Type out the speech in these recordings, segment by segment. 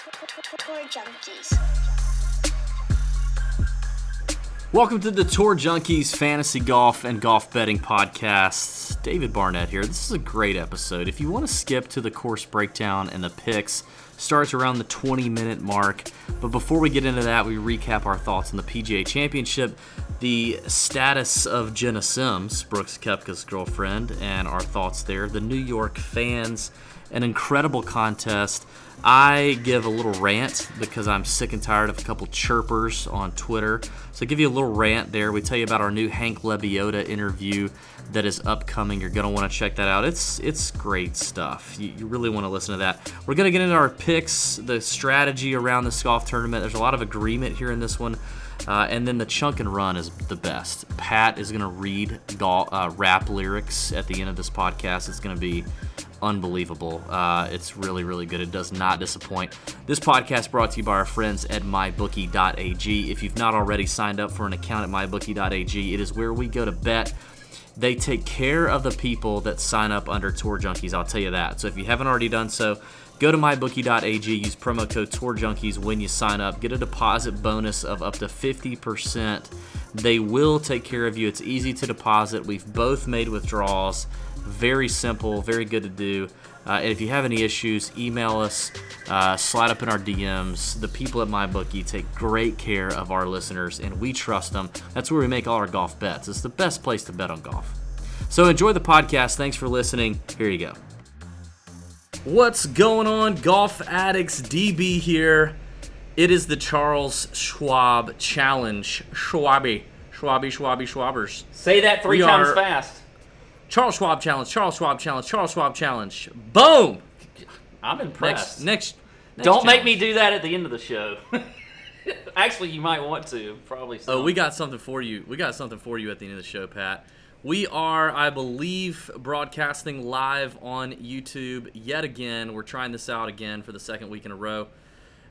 Tour Junkies. Welcome to the Tour Junkies Fantasy Golf and Golf Betting Podcast. David Barnett here. This is a great episode. If you want to skip to the course breakdown and the picks, starts around the 20 minute mark. But before we get into that, we recap our thoughts on the PGA Championship, the status of Jena Sims, Brooks Koepka's girlfriend, and our thoughts there, the New York fans, an incredible contest. I give a little rant because I'm sick and tired of a couple chirpers on Twitter. So, I give you a little rant there. We tell you about our new Hank Lebioda interview that is upcoming. You're going to want to check that out. It's it's great stuff. You, you really want to listen to that. We're going to get into our picks, the strategy around this golf tournament. There's a lot of agreement here in this one. Uh, and then the chunk and run is the best. Pat is going to read uh, rap lyrics at the end of this podcast. It's going to be unbelievable. Uh, it's really, really good. It does not disappoint. This podcast brought to you by our friends at mybookie.ag. If you've not already signed up for an account at mybookie.ag, it is where we go to bet. They take care of the people that sign up under Tour Junkies. I'll tell you that. So if you haven't already done so, go to mybookie.ag, use promo code Tour Junkies when you sign up, get a deposit bonus of up to 50%. They will take care of you. It's easy to deposit. We've both made withdrawals. Very simple, very good to do. Uh, and if you have any issues, email us, uh, slide up in our DMs. The people at MyBookie take great care of our listeners, and we trust them. That's where we make all our golf bets. It's the best place to bet on golf. So enjoy the podcast. Thanks for listening. Here you go. What's going on, golf addicts? DB here. It is the Charles Schwab Challenge. Schwabi, Schwabi, Schwabi, Schwabers. Say that three We times are- fast. Charles Schwab Challenge. Charles Schwab Challenge. Charles Schwab Challenge. Boom. I'm impressed. next. next Don't make me do that at the end of the show. Actually, you might want to. Probably. Oh, we got something for you. We got something for you at the end of the show, Pat. We are, I believe, broadcasting live on YouTube yet again. We're trying this out again for the second week in a row.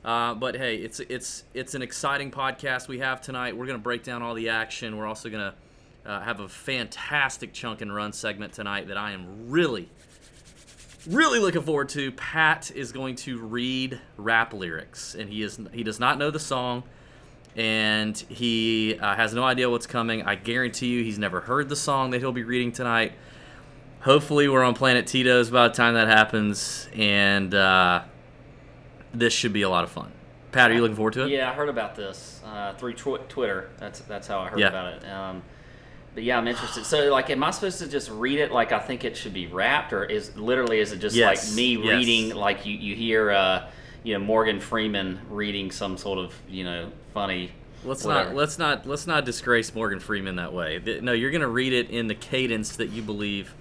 Uh, but hey, it's it's it's an exciting podcast we have tonight. We're gonna break down all the action. We're also gonna uh, have a fantastic chunk and run segment tonight that I am really, really looking forward to. Pat is going to read rap lyrics, and he is he does not know the song and he uh, has no idea what's coming. I guarantee you, he's never heard the song that he'll be reading tonight. Hopefully, we're on Planet Tito's by the time that happens, and uh, this should be a lot of fun. Pat, are you looking forward to it? Yeah, I heard about this uh, through tw- Twitter. That's that's how I heard Yeah. about it. Um, but yeah, I'm interested. So, like, am I supposed to just read it like I think it should be wrapped, or is literally is it just Yes, like me yes. reading like you you hear uh, you know Morgan Freeman reading some sort of you know funny. Let's whatever. not let's not let's not disgrace Morgan Freeman that way. No, you're gonna read it in the cadence that you believe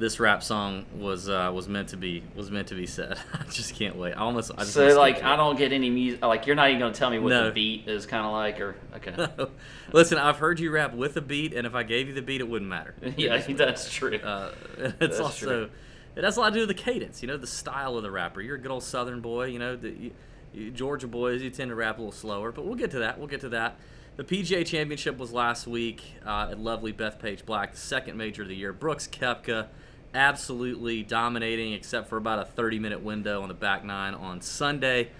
this rap song was uh, was meant to be was meant to be said. I just can't wait. I almost I just So like I don't get any music. Like you're not even gonna tell me what No. the beat is kind of like, or okay. Listen, I've heard you rap with a beat, and if I gave you the beat, it wouldn't matter. yeah, that's true. Uh, it's That's also true. it has a lot to do with the cadence, you know, the style of the rapper. You're a good old Southern boy, you know. The, you, Georgia boys, you tend to rap a little slower, but we'll get to that. We'll get to that. The PGA Championship was last week uh, at lovely Bethpage Black, the second major of the year. Brooks Koepka absolutely dominating, except for about a 30 minute window on the back nine on Sunday.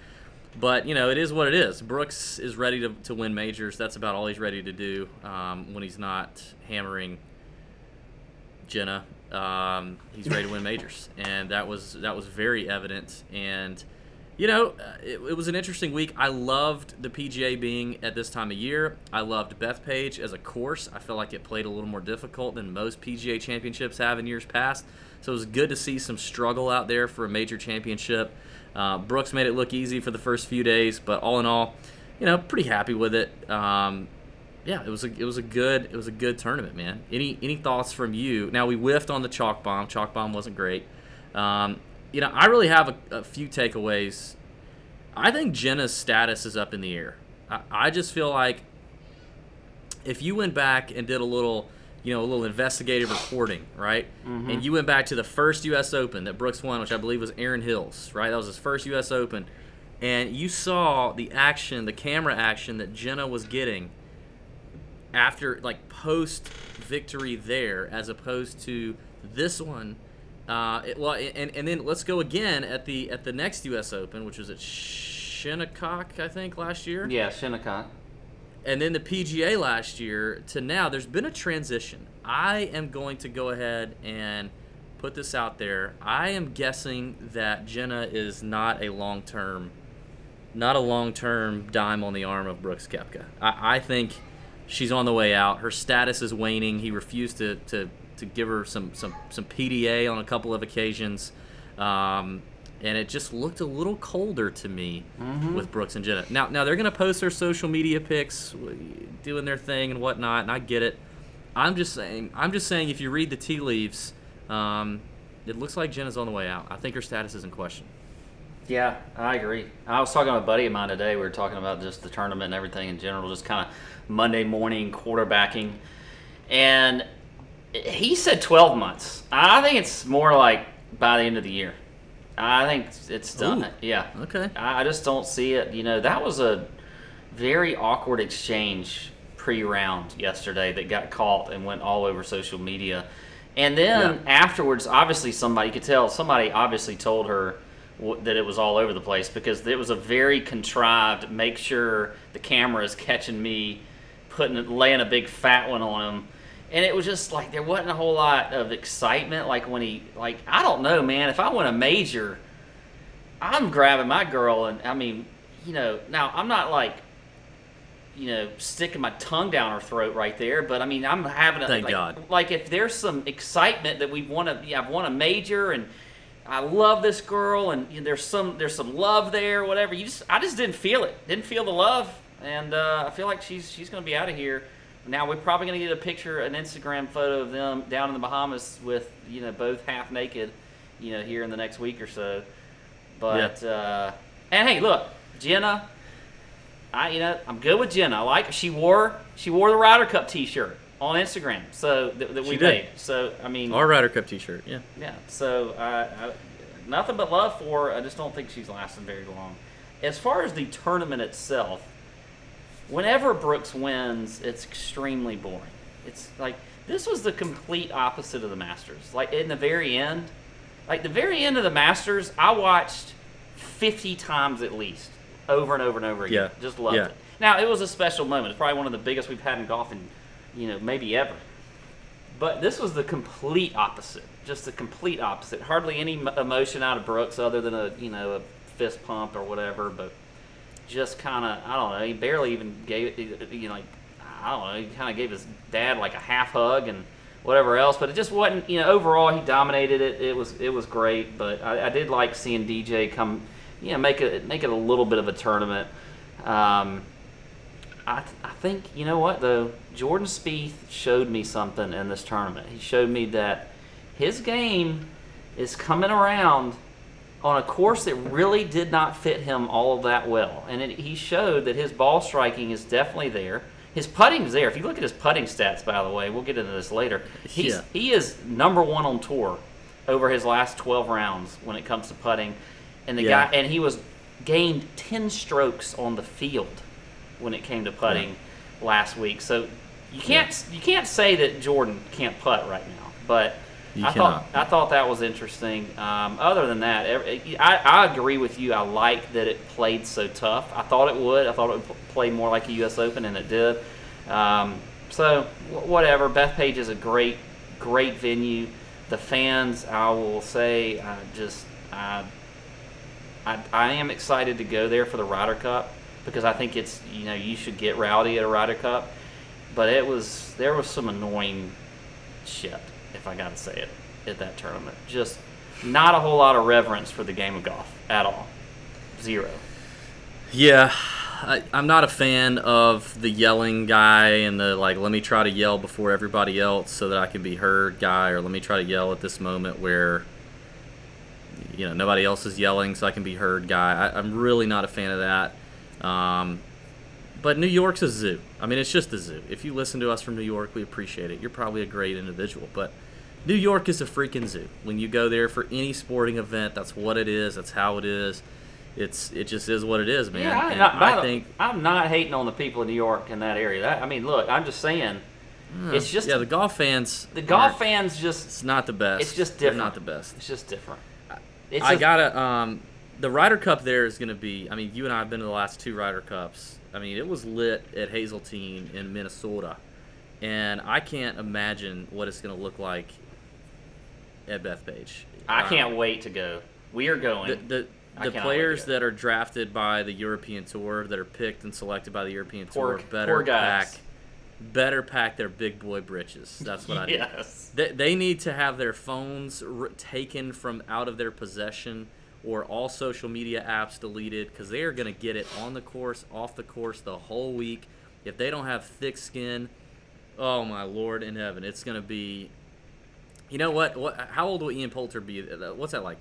But you know, it is what it is. Brooks is ready to, to win majors. That's about all he's ready to do um, when he's not hammering Jena. Um, he's ready to win majors, and that was that was very evident. And you know, uh, it, it was an interesting week. I loved the PGA being at this time of year. I loved Bethpage as a course. I felt like it played a little more difficult than most PGA championships have in years past. So it was good to see some struggle out there for a major championship. Uh, Brooks made it look easy for the first few days, but all in all, you know, pretty happy with it. Um, yeah, it was a it was a good it was a good tournament, man. Any any thoughts from you? Now we whiffed on the chalk bomb. Chalk bomb wasn't great. Um, you know, I really have a, a few takeaways. I think Jena's status is up in the air. I, I just feel like if you went back and did a little, you know, a little investigative reporting, right? Mm-hmm. And you went back to the first U.S. Open that Brooks won, which I believe was Erin Hills, right? That was his first U.S. Open, and you saw the action, the camera action that Jena was getting after like post victory there as opposed to this one uh, it, well and, and then let's go again at the at the next us open which was at Shinnecock, I think, last year. Yeah, Shinnecock. And then the PGA last year to now, there's been a transition. I am going to go ahead and put this out there. I am guessing that Jena is not a long term, not a long term dime on the arm of Brooks Koepka. I, I think she's on the way out. Her status is waning. He refused to, to, to give her some, some, some PDA on a couple of occasions. Um, and it just looked a little colder to me with Brooks and Jena. Now, now they're gonna post their social media pics, doing their thing and whatnot, and I get it. I'm just saying, I'm just saying, if you read the tea leaves, um, it looks like Jena's on the way out. I think her status is in question. Yeah, I agree. I was talking to a buddy of mine today. We were talking about just the tournament and everything in general, just kind of Monday morning quarterbacking. And he said 12 months. I think it's more like by the end of the year. I think it's done. Ooh. Yeah. Okay. I just don't see it. You know, that was a very awkward exchange pre-round yesterday that got caught and went all over social media. And then Yeah. afterwards, obviously somebody you could tell somebody obviously told her w- that it was all over the place because it was a very contrived. Make sure the camera is catching me, putting laying a big fat one on him. And it was just like there wasn't a whole lot of excitement. Like when he, like I don't know, man. If I win a major, I'm grabbing my girl, and I mean, you know, now I'm not like, you know, sticking my tongue down her throat right there, but I mean, I'm having a Thank like, God. like if there's some excitement that we want to, yeah, I've won a major, and I love this girl, and you know, there's some there's some love there, whatever. You just I just didn't feel it, didn't feel the love, and uh, I feel like she's she's gonna be out of here. Now we're probably gonna get a picture, an Instagram photo of them down in the Bahamas with you know both half naked, you know, here in the next week or so. But uh, and hey, look, Jena. I you know I'm good with Jena. I like she wore she wore the Ryder Cup T-shirt on Instagram, so that, that we did. made. So I mean, Our Ryder Cup T-shirt. Yeah. yeah. So I, I, nothing but love for her. I just don't think she's lasting very long. As far as the tournament itself, whenever Brooks wins, it's extremely boring. It's like this was the complete opposite of the Masters. Like in the very end, like the very end of the Masters, I watched 50 times at least, over and over and over again. Yeah. Just loved Yeah. it. Now it was a special moment. It's probably one of the biggest we've had in golf in, you know, maybe ever. But this was the complete opposite. Just the complete opposite. Hardly any emotion out of Brooks other than a you know a fist pump or whatever. But just kind of I don't know. He barely even gave it. You know, like I don't know. He kind of gave his dad like a half hug and whatever else. But it just wasn't. You know, overall he dominated it. It was it was great. But I, I did like seeing DJ come. You know, make it make it a little bit of a tournament. Um, I, th- I think you know what though Jordan Spieth showed me something in this tournament. He showed me that his game is coming around on a course that really did not fit him all that well, and it, he showed that his ball striking is definitely there. His putting's there. If you look at his putting stats, by the way, we'll get into this later. He's, Yeah. He is number one on tour over his last 12 rounds when it comes to putting, and the Yeah. guy and he was gained 10 strokes on the field when it came to putting last week. So you can't you can't say that Jordan can't putt right now, but You I thought I thought that was interesting. Um, other than that, every, I, I agree with you. I like that it played so tough. I thought it would. I thought it would play more like a U.S. Open, and it did. Um, so wh- whatever. Bethpage is a great great venue. The fans, I will say, I just I, I, I am excited to go there for the Ryder Cup because I think it's you know you should get rowdy at a Ryder Cup, but it was there was some annoying shit if I gotta say it at that tournament. Just not a whole lot of reverence for the game of golf at all. Zero. Yeah, I, I'm not a fan of the yelling guy and the like. Let me try to yell before everybody else so that I can be heard guy, or let me try to yell at this moment where you know nobody else is yelling so I can be heard guy. I, I'm really not a fan of that. Um, but New York's a zoo. I mean, it's just a zoo. If you listen to us from New York, we appreciate it. You're probably a great individual, but New York is a freaking zoo. When you go there for any sporting event, that's what it is. That's how it is. It's it just is what it is, man. Yeah, I, And not, by I the- think I'm not hating on the people in New York in that area. That, I mean, look, I'm just saying, it's just yeah, the golf fans. the golf fans just It's not the best. It's just They're different. not the best. it's just different. It's I just- gotta um, the Ryder Cup there is going to be. I mean, you and I have been to the last two Ryder Cups. I mean, it was lit at Hazeltine in Minnesota, and I can't imagine what it's going to look like at Bethpage. I Um, can't wait to go. We are going. the the, the players wait to go. that are drafted by the European Tour, that are picked and selected by the European Poor- Tour, better pack, better pack their big boy britches. That's what I do. yes. They, they need to have their phones r- taken from out of their possession or all social media apps deleted because they are going to get it on the course, off the course the whole week. If they don't have thick skin, oh my lord in heaven, it's going to be. You know what? What? How old will Ian Poulter be? What's that like?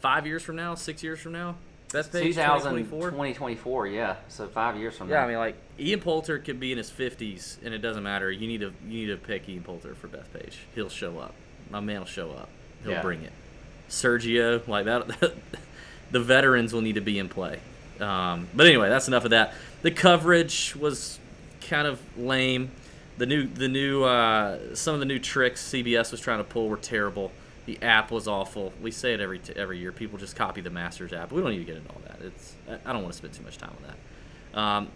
Five years from now? Six years from now? Bethpage 2024? 2024, yeah. So five years from now. Yeah. I mean, like Ian Poulter could be in his fifties, and it doesn't matter. You need to you need to pick Ian Poulter for Bethpage. He'll show up. My man will show up. He'll Yeah. bring it. Sergio, like that. the veterans will need to be in play. Um, but anyway, that's enough of that. The coverage was kind of lame. The new the new uh, some of the new tricks CBS was trying to pull were terrible. The app was awful. We say it every t- every year. People just copy the Masters app. We don't need to get into all that. It's I- don't want to spend too much time on that. Um,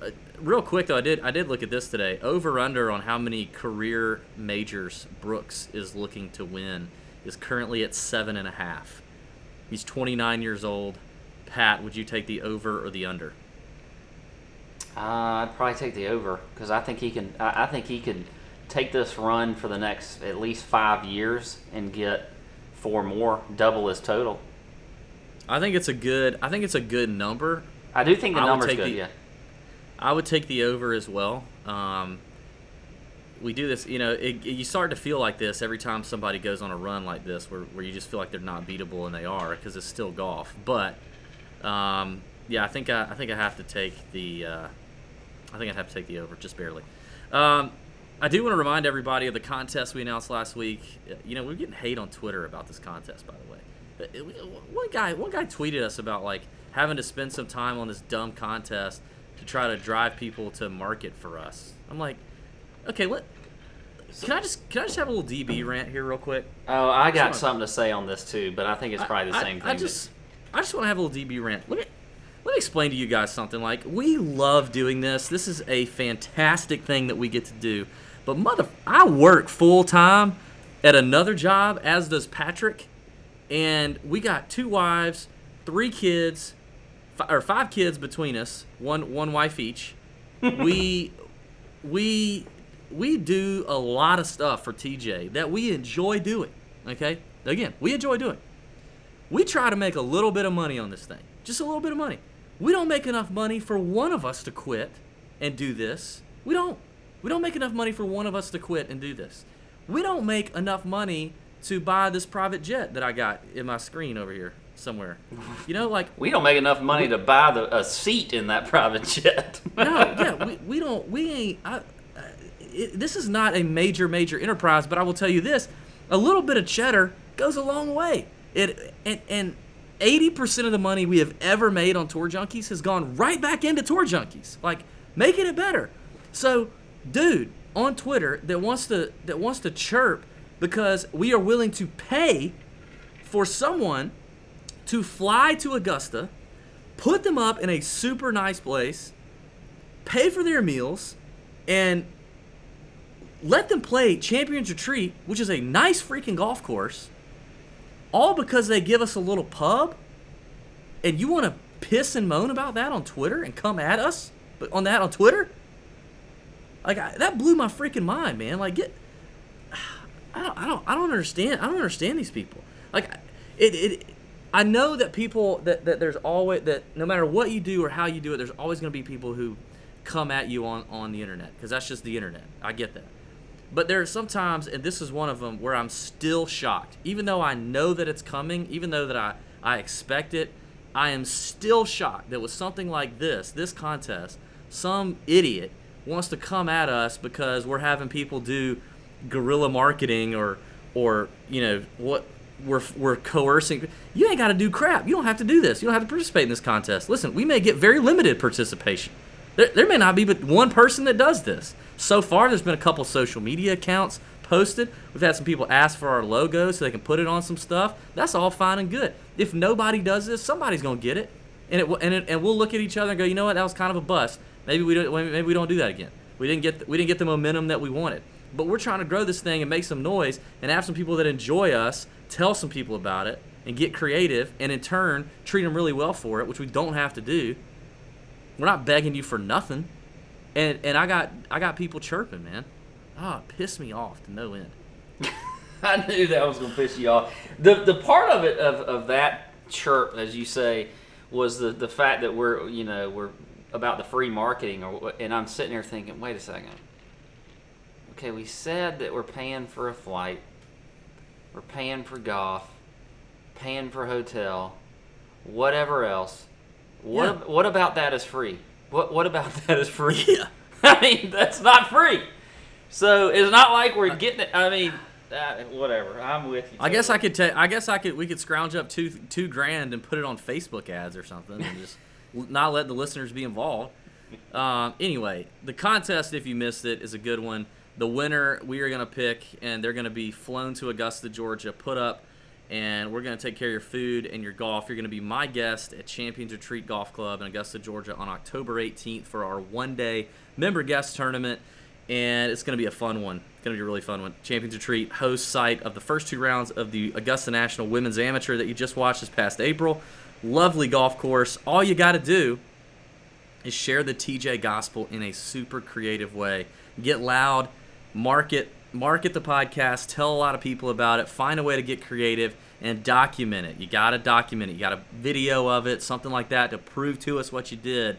uh, real quick though, I did I did look at this today. Over under on how many career majors Brooks is looking to win is currently at seven and a half. He's 29 years old. Pat, would you take the over or the under? Uh, I'd probably take the over because I think he can. I, I think he could take this run for the next at least five years and get four more, double his total. I think it's a good. I think it's a good number. I do think the I number's take good. the- yeah. I would take the over as well. Um, we do this, you know, it, you start to feel like this every time somebody goes on a run like this, where, where you just feel like they're not beatable, and they are because it's still golf. But um, yeah, I think I, I think I have to take the. Uh, I think I'd have to take the over just barely. Um, I do want to remind everybody of the contest we announced last week. Uh, You know, we're getting hate on Twitter about this contest, by the way. One guy, one guy tweeted us about like having to spend some time on this dumb contest to try to drive people to market for us. I'm like, okay, let. Can I just can I just have a little DB rant here real quick? Oh, I got something to say on this too, but I think it's probably the I- same I, thing. I just, I just want to have a little DB rant. Let me explain to you guys something. Like, we love doing this. This is a fantastic thing that we get to do. But mother, I work full time at another job, as does Patrick, and we got two wives, three kids, fi- or five kids between us, one one wife each. we we we do a lot of stuff for TJ that we enjoy doing. Okay, again, we enjoy doing. We try to make a little bit of money on this thing, just a little bit of money. We don't make enough money for one of us to quit and do this. We don't. We don't make enough money for one of us to quit and do this. We don't make enough money to buy this private jet that I got in my screen over here somewhere. You know, like we don't make enough money to buy the, a seat in that private jet. no, yeah, we, we don't, we ain't. I, uh, it, this is not a major, major enterprise, but I will tell you this: a little bit of cheddar goes a long way. It and and eighty percent of the money we have ever made on Tour Junkies has gone right back into Tour Junkies, like making it better. So, dude on Twitter that wants to that wants to chirp because we are willing to pay for someone to fly to Augusta, put them up in a super nice place, pay for their meals, and let them play Champions Retreat, which is a nice freaking golf course, all because they give us a little pub. And you want to piss and moan about that on Twitter and come at us but on that on Twitter? Like I, that blew my freaking mind, man. Like get I don't, I don't, I don't understand. I don't understand these people. Like, it, it. I know that people that, that there's always that no matter what you do or how you do it, there's always going to be people who come at you on on the internet because that's just the internet. I get that. But there are sometimes, and this is one of them, where I'm still shocked. Even though I know that it's coming, even though that I, I expect it, I am still shocked that with something like this, this contest, some idiot wants to come at us because we're having people do guerrilla marketing or or you know what we're, we're coercing. You ain't got to do crap. You don't have to do this. You don't have to participate in this contest. Listen we may get very limited participation there, there may not be but one person that does this so far there's been a couple social media accounts posted. We've had some people ask for our logo so they can put it on some stuff. That's all fine and good. If nobody does this, somebody's gonna get it, and it and it, and we'll look at each other and go, you know what, that was kind of a bust. Maybe we don't maybe we don't do that again. We didn't get the, we didn't get the momentum that we wanted. But we're trying to grow this thing and make some noise and have some people that enjoy us tell some people about it and get creative and in turn treat them really well for it, which we don't have to do. We're not begging you for nothing. And and I got I got people chirping, man. Ah, oh, it pissed me off to no end. I knew that was gonna piss you off. The the part of it of, of that chirp, as you say, was the the fact that we're you know we're about the free marketing, or and I'm sitting there thinking, wait a second. Okay, we said that we're paying for a flight, we're paying for golf, paying for hotel, whatever else. What Yeah. what about that is free? What what about that is free? Yeah. I mean, that's not free. So it's not like we're getting it. I mean, uh, whatever. I'm with you. I guess I could take. I guess I could. We could scrounge up two two grand and put it on Facebook ads or something, and just not let the listeners be involved. Um, anyway, the contest, if you missed it, is a good one. The winner we are gonna pick, and they're gonna be flown to Augusta, Georgia, put up, and we're gonna take care of your food and your golf. You're gonna be my guest at Champions Retreat Golf Club in Augusta, Georgia, on October 18th for our one-day member guest tournament and it's going to be a fun one. It's going to be a really fun one. Champions Retreat host site of the first two rounds of the Augusta National Women's Amateur that you just watched this past April. Lovely golf course. All you got to do is share the TJ gospel in a super creative way. Get loud, market market the podcast, tell a lot of people about it, find a way to get creative and document it. You got to document it. You got a video of it, something like that to prove to us what you did.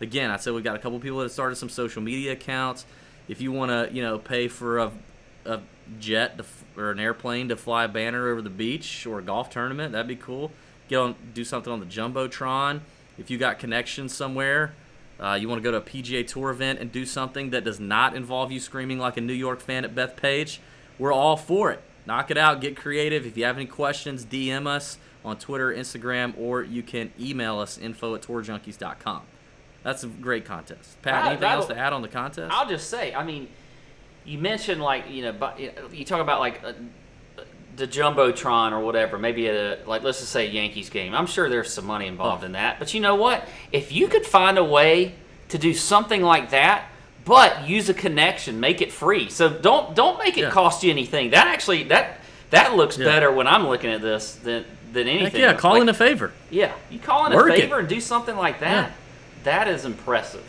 Again, I said we've got a couple people that started some social media accounts. If you want to, you know, pay for a, a jet to, or an airplane to fly a banner over the beach or a golf tournament, that'd be cool. Get on, do something on the jumbotron. If you got connections somewhere, uh, you want to go to a PGA Tour event and do something that does not involve you screaming like a New York fan at Bethpage. we're all for it. Knock it out, get creative. If you have any questions, DM us on Twitter, Instagram, or you can email us info at tourjunkies.com. That's a great contest. Pat, I- anything else to add on the contest? I'll just say, I mean, you mentioned like you know, you talk about like uh, the jumbotron or whatever. Maybe at a like let's just say a Yankees game. I'm sure there's some money involved Oh. in that. But you know what? If you could find a way to do something like that, but use a connection, make it free. So don't don't make it Yeah. cost you anything. That actually that that looks Yeah. better when I'm looking at this than than anything. Heck yeah, call Like, in a favor. yeah, you call in a Work it. favor and do something like that. That is impressive.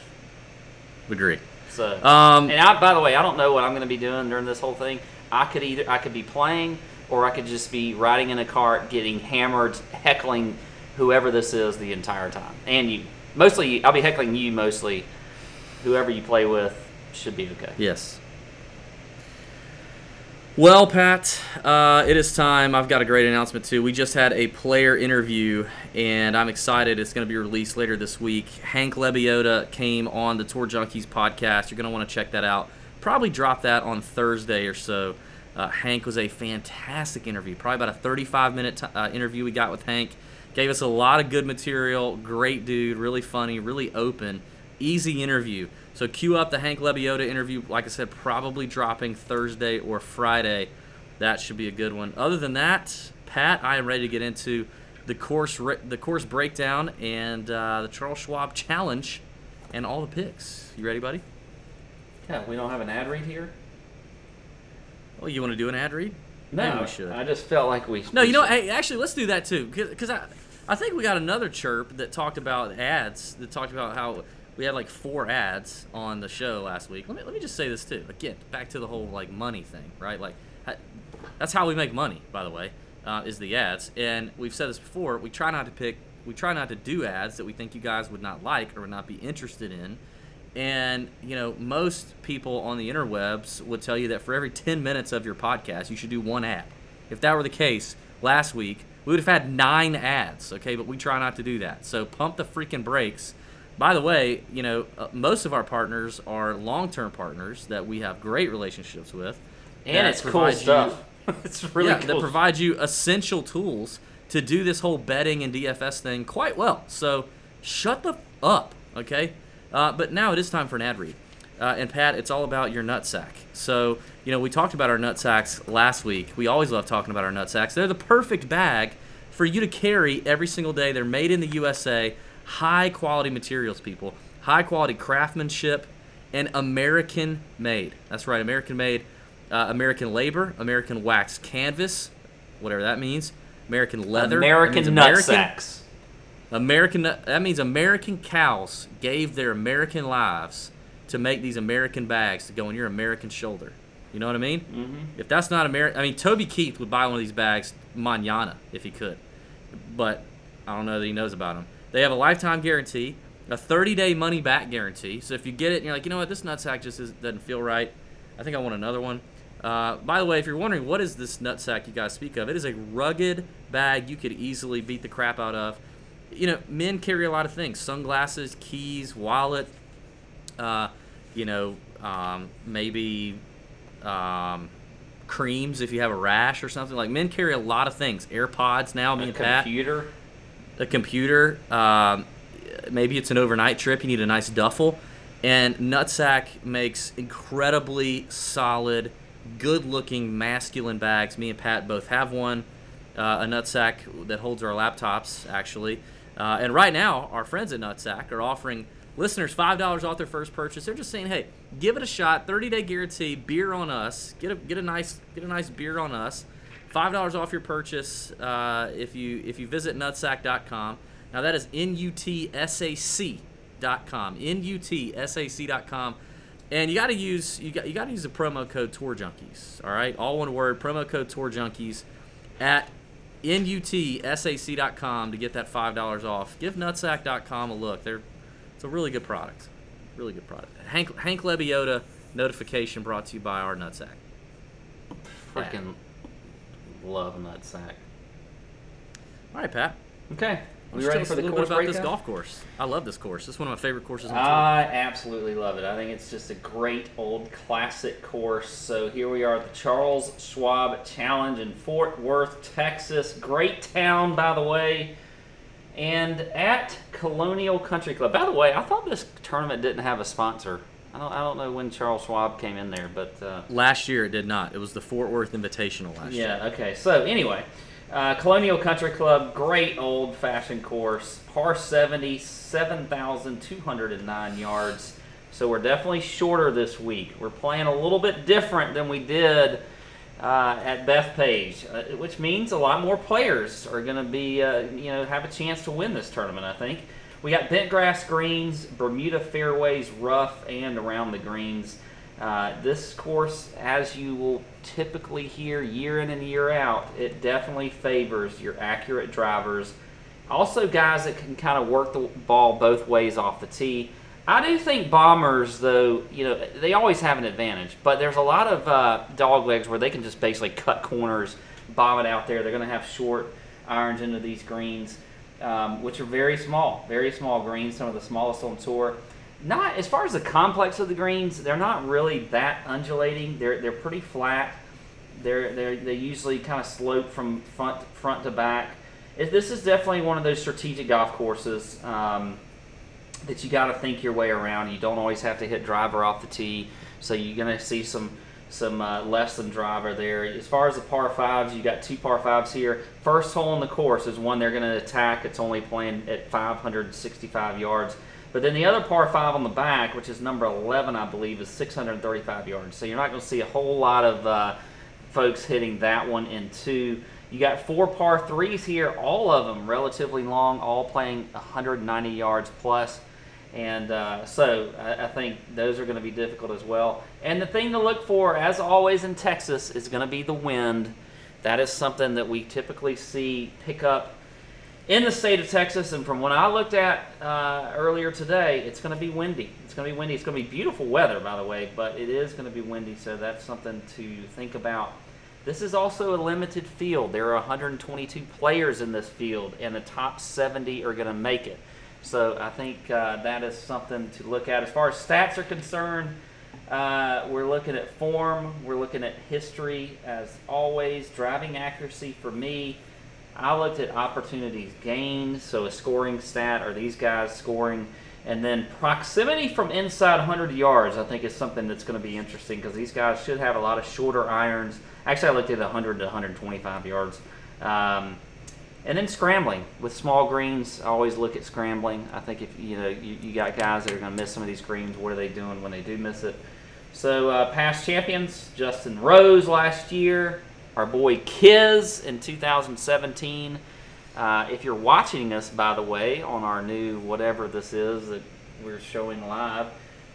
Agree. So, Um, and I, by the way, I don't know what I'm going to be doing during this whole thing. I could either I could be playing, or I could just be riding in a cart, getting hammered, heckling whoever this is the entire time. And you, mostly, I'll be heckling you mostly. Whoever you play with should be okay. Yes. Well, Pat, uh, it is time. I've got a great announcement too. We just had a player interview, and I'm excited. It's going to be released later this week. Hank Lebioda came on the Tour Junkies podcast. You're going to want to check that out. Probably drop that on Thursday or so. Uh, Hank was a fantastic interview. Probably about a 35 minute t- uh, interview we got with Hank. Gave us a lot of good material. Great dude, really funny, really open, easy interview. So cue up the Hank Lebioda interview. Like I said, probably dropping Thursday or Friday. That should be a good one. Other than that, Pat, I am ready to get into the course re- the course breakdown and uh, the Charles Schwab Challenge and all the picks. You ready, buddy? Yeah, we don't have an ad read here. Oh, you want to do an ad read? No, Maybe we should. I just felt like we. Should. No, we you know, hey, actually, let's do that too, because I, I think we got another chirp that talked about ads. That talked about how we had like four ads on the show last week. Let me let me just say this too. Again, back to the whole like money thing, right? Like, that's how we make money, by the way, uh, is the ads. And we've said this before. We try not to pick. We try not to do ads that we think you guys would not like or would not be interested in. And you know, most people on the interwebs would tell you that for every 10 minutes of your podcast, you should do one ad. If that were the case last week, we would have had nine ads. Okay, but we try not to do that. So pump the freaking brakes. By the way, you know, uh, most of our partners are long-term partners that we have great relationships with. and it's cool provide you- stuff. it's really yeah, cool. that provide you essential tools to do this whole betting and DFS thing quite well. So shut the f- up, okay? Uh, but now it is time for an ad read. Uh, and Pat, it's all about your nut sack. So, you know, we talked about our nut sacks last week. We always love talking about our nut sacks. They're the perfect bag for you to carry every single day. They're made in the USA, high quality materials, people, high quality craftsmanship, and American made. That's right, American made. Uh, American labor, American wax canvas, whatever that means. American leather. American means nut American- that means American cows gave their American lives to make these American bags to go on your American shoulder. You know what I mean? Mm-hmm. If that's not American, I mean Toby Keith would buy one of these bags manana if he could, but I don't know that he knows about them. They have a lifetime guarantee, a 30-day money-back guarantee. So if you get it and you're like, you know what, this nutsack just doesn't feel right, I think I want another one. Uh, by the way, if you're wondering what is this nutsack you guys speak of, it is a rugged bag you could easily beat the crap out of you know, men carry a lot of things: sunglasses, keys, wallet. Uh, you know, um, maybe um, creams if you have a rash or something. Like men carry a lot of things. AirPods now. Me A and Pat. computer. A computer. Um, maybe it's an overnight trip. You need a nice duffel. And Nutsack makes incredibly solid, good-looking, masculine bags. Me and Pat both have one. Uh, a nutsack that holds our laptops, actually. Uh, and right now, our friends at Nutsack are offering listeners five dollars off their first purchase. They're just saying, "Hey, give it a shot. Thirty day guarantee. Beer on us. Get a get a nice get a nice beer on us. Five dollars off your purchase uh, if you if you visit nutsac.com. Now that is n u t s a c dot com. n u t s a c dot com. And you got to use you got you got to use the promo code Tour Junkies. All right, all one word. Promo code Tour Junkies at nutsac.com to get that five dollars off. Give nutsac.com a look. They're it's a really good product. Really good product. Hank Hank Lebioda notification brought to you by our nutsack. Freaking love nut sack. All right, Pat. Okay. Why We ready for the a little course bit about this golf course? I love this course. It's one of my favorite courses on tour. I absolutely love it. I think it's just a great old classic course. So here we are at the Charles Schwab Challenge in Fort Worth, Texas. Great town, by the way. And at Colonial Country Club. By the way, I thought this tournament didn't have a sponsor. I don't, I don't know when Charles Schwab came in there, but uh, Last year it did not. It was the Fort Worth Invitational last year. yeah, okay. So anyway, uh, Colonial Country Club, great old fashioned course, par 70, 7,209 yards. So we're definitely shorter this week. We're playing a little bit different than we did uh, at Bethpage, uh, which means a lot more players are going to be, uh, you know, have a chance to win this tournament. I think we got bent grass greens, Bermuda fairways, rough and around the greens. Uh, this course, as you will typically hear year in and year out, it definitely favors your accurate drivers. Also, guys that can kind of work the ball both ways off the tee. I do think bombers, though, you know, they always have an advantage, but there's a lot of uh, dog legs where they can just basically cut corners, bomb it out there. They're going to have short irons into these greens, um, which are very small, very small greens, some of the smallest on tour. Not as far as the complex of the greens, they're not really that undulating. They're they're pretty flat. They're they they usually kind of slope from front front to back. It, this is definitely one of those strategic golf courses. Um, that you got to think your way around. You don't always have to hit driver off the tee, so you're gonna see some some uh, less than driver there. As far as the par fives, you got two par fives here. First hole in the course is one they're gonna attack. It's only playing at 565 yards. But then the other par five on the back, which is number 11, I believe, is 635 yards. So you're not going to see a whole lot of uh, folks hitting that one in two. You got four par threes here, all of them relatively long, all playing 190 yards plus. And uh, so I, I think those are going to be difficult as well. And the thing to look for, as always in Texas, is going to be the wind. That is something that we typically see pick up in the state of Texas. And from what I looked at uh, earlier today, it's going to be windy. It's going to be windy. It's going to be beautiful weather, by the way, but it is going to be windy. So that's something to think about. This is also a limited field. There are 122 players in this field, and the top 70 are going to make it. So I think uh, that is something to look at. As far as stats are concerned, uh, we're looking at form, we're looking at history as always, driving accuracy for me. I looked at opportunities gained, so a scoring stat. Are these guys scoring And then proximity from inside 100 yards, I think, is something that's going to be interesting because these guys should have a lot of shorter irons. Actually, I looked at 100 to 125 yards. Um, and then scrambling with small greens, I always look at scrambling. I think if you know you, you got guys that are going to miss some of these greens, what are they doing when they do miss it? So uh, past champions, Justin Rose last year, our boy Kiz in 2017. Uh, if you're watching us, by the way, on our new whatever this is that we're showing live,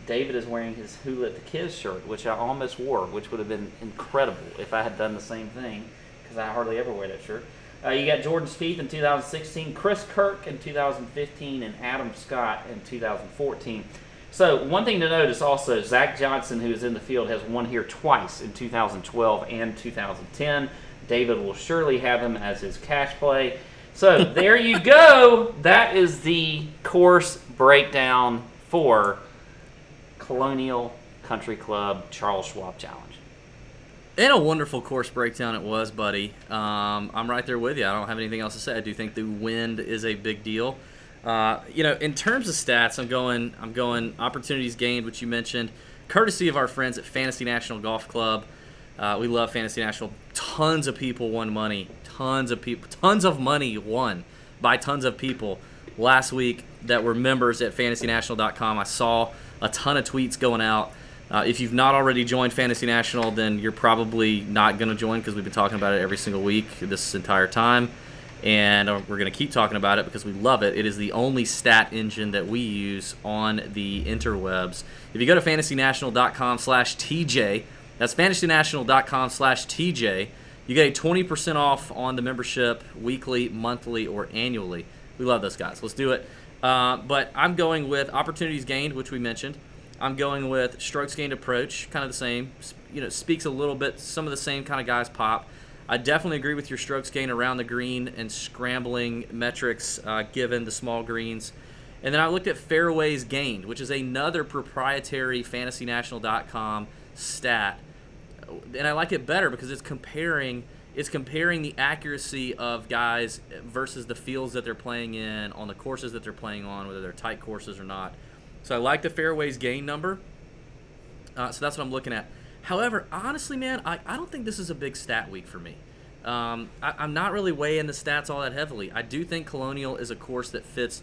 David is wearing his Who Let the Kids shirt, which I almost wore, which would have been incredible if I had done the same thing, because I hardly ever wear that shirt. Uh, you got Jordan Spieth in 2016, Chris Kirk in 2015, and Adam Scott in 2014. So one thing to notice also, Zach Johnson, who is in the field, has won here twice in 2012 and 2010. David will surely have him as his cash play. So there you go. That is the course breakdown for Colonial Country Club Charles Schwab Challenge. And a wonderful course breakdown it was, buddy. Um, I'm right there with you. I don't have anything else to say. I do think the wind is a big deal. Uh, you know, in terms of stats, I'm going. I'm going opportunities gained, which you mentioned, courtesy of our friends at Fantasy National Golf Club. Uh, we love Fantasy National. Tons of people won money. Tons of people. Tons of money won by tons of people last week that were members at FantasyNational.com. I saw a ton of tweets going out. Uh, if you've not already joined Fantasy National, then you're probably not going to join because we've been talking about it every single week this entire time and uh, we're going to keep talking about it because we love it. It is the only stat engine that we use on the interwebs. If you go to fantasynational.com slash TJ, that's fantasynational.com slash TJ, you get a 20% off on the membership weekly, monthly, or annually. We love those guys. Let's do it. Uh, but I'm going with opportunities gained, which we mentioned. I'm going with strokes gained approach, kind of the same. You know, speaks a little bit. Some of the same kind of guys pop. I definitely agree with your strokes gain around the green and scrambling metrics uh, given the small greens. And then I looked at fairways gained, which is another proprietary fantasynational.com stat. And I like it better because it's comparing it's comparing the accuracy of guys versus the fields that they're playing in on the courses that they're playing on, whether they're tight courses or not. So I like the fairways gain number. Uh, so that's what I'm looking at. However, honestly, man, I, I don't think this is a big stat week for me. Um, I, am not really weighing the stats all that heavily. I do think Colonial is a course that fits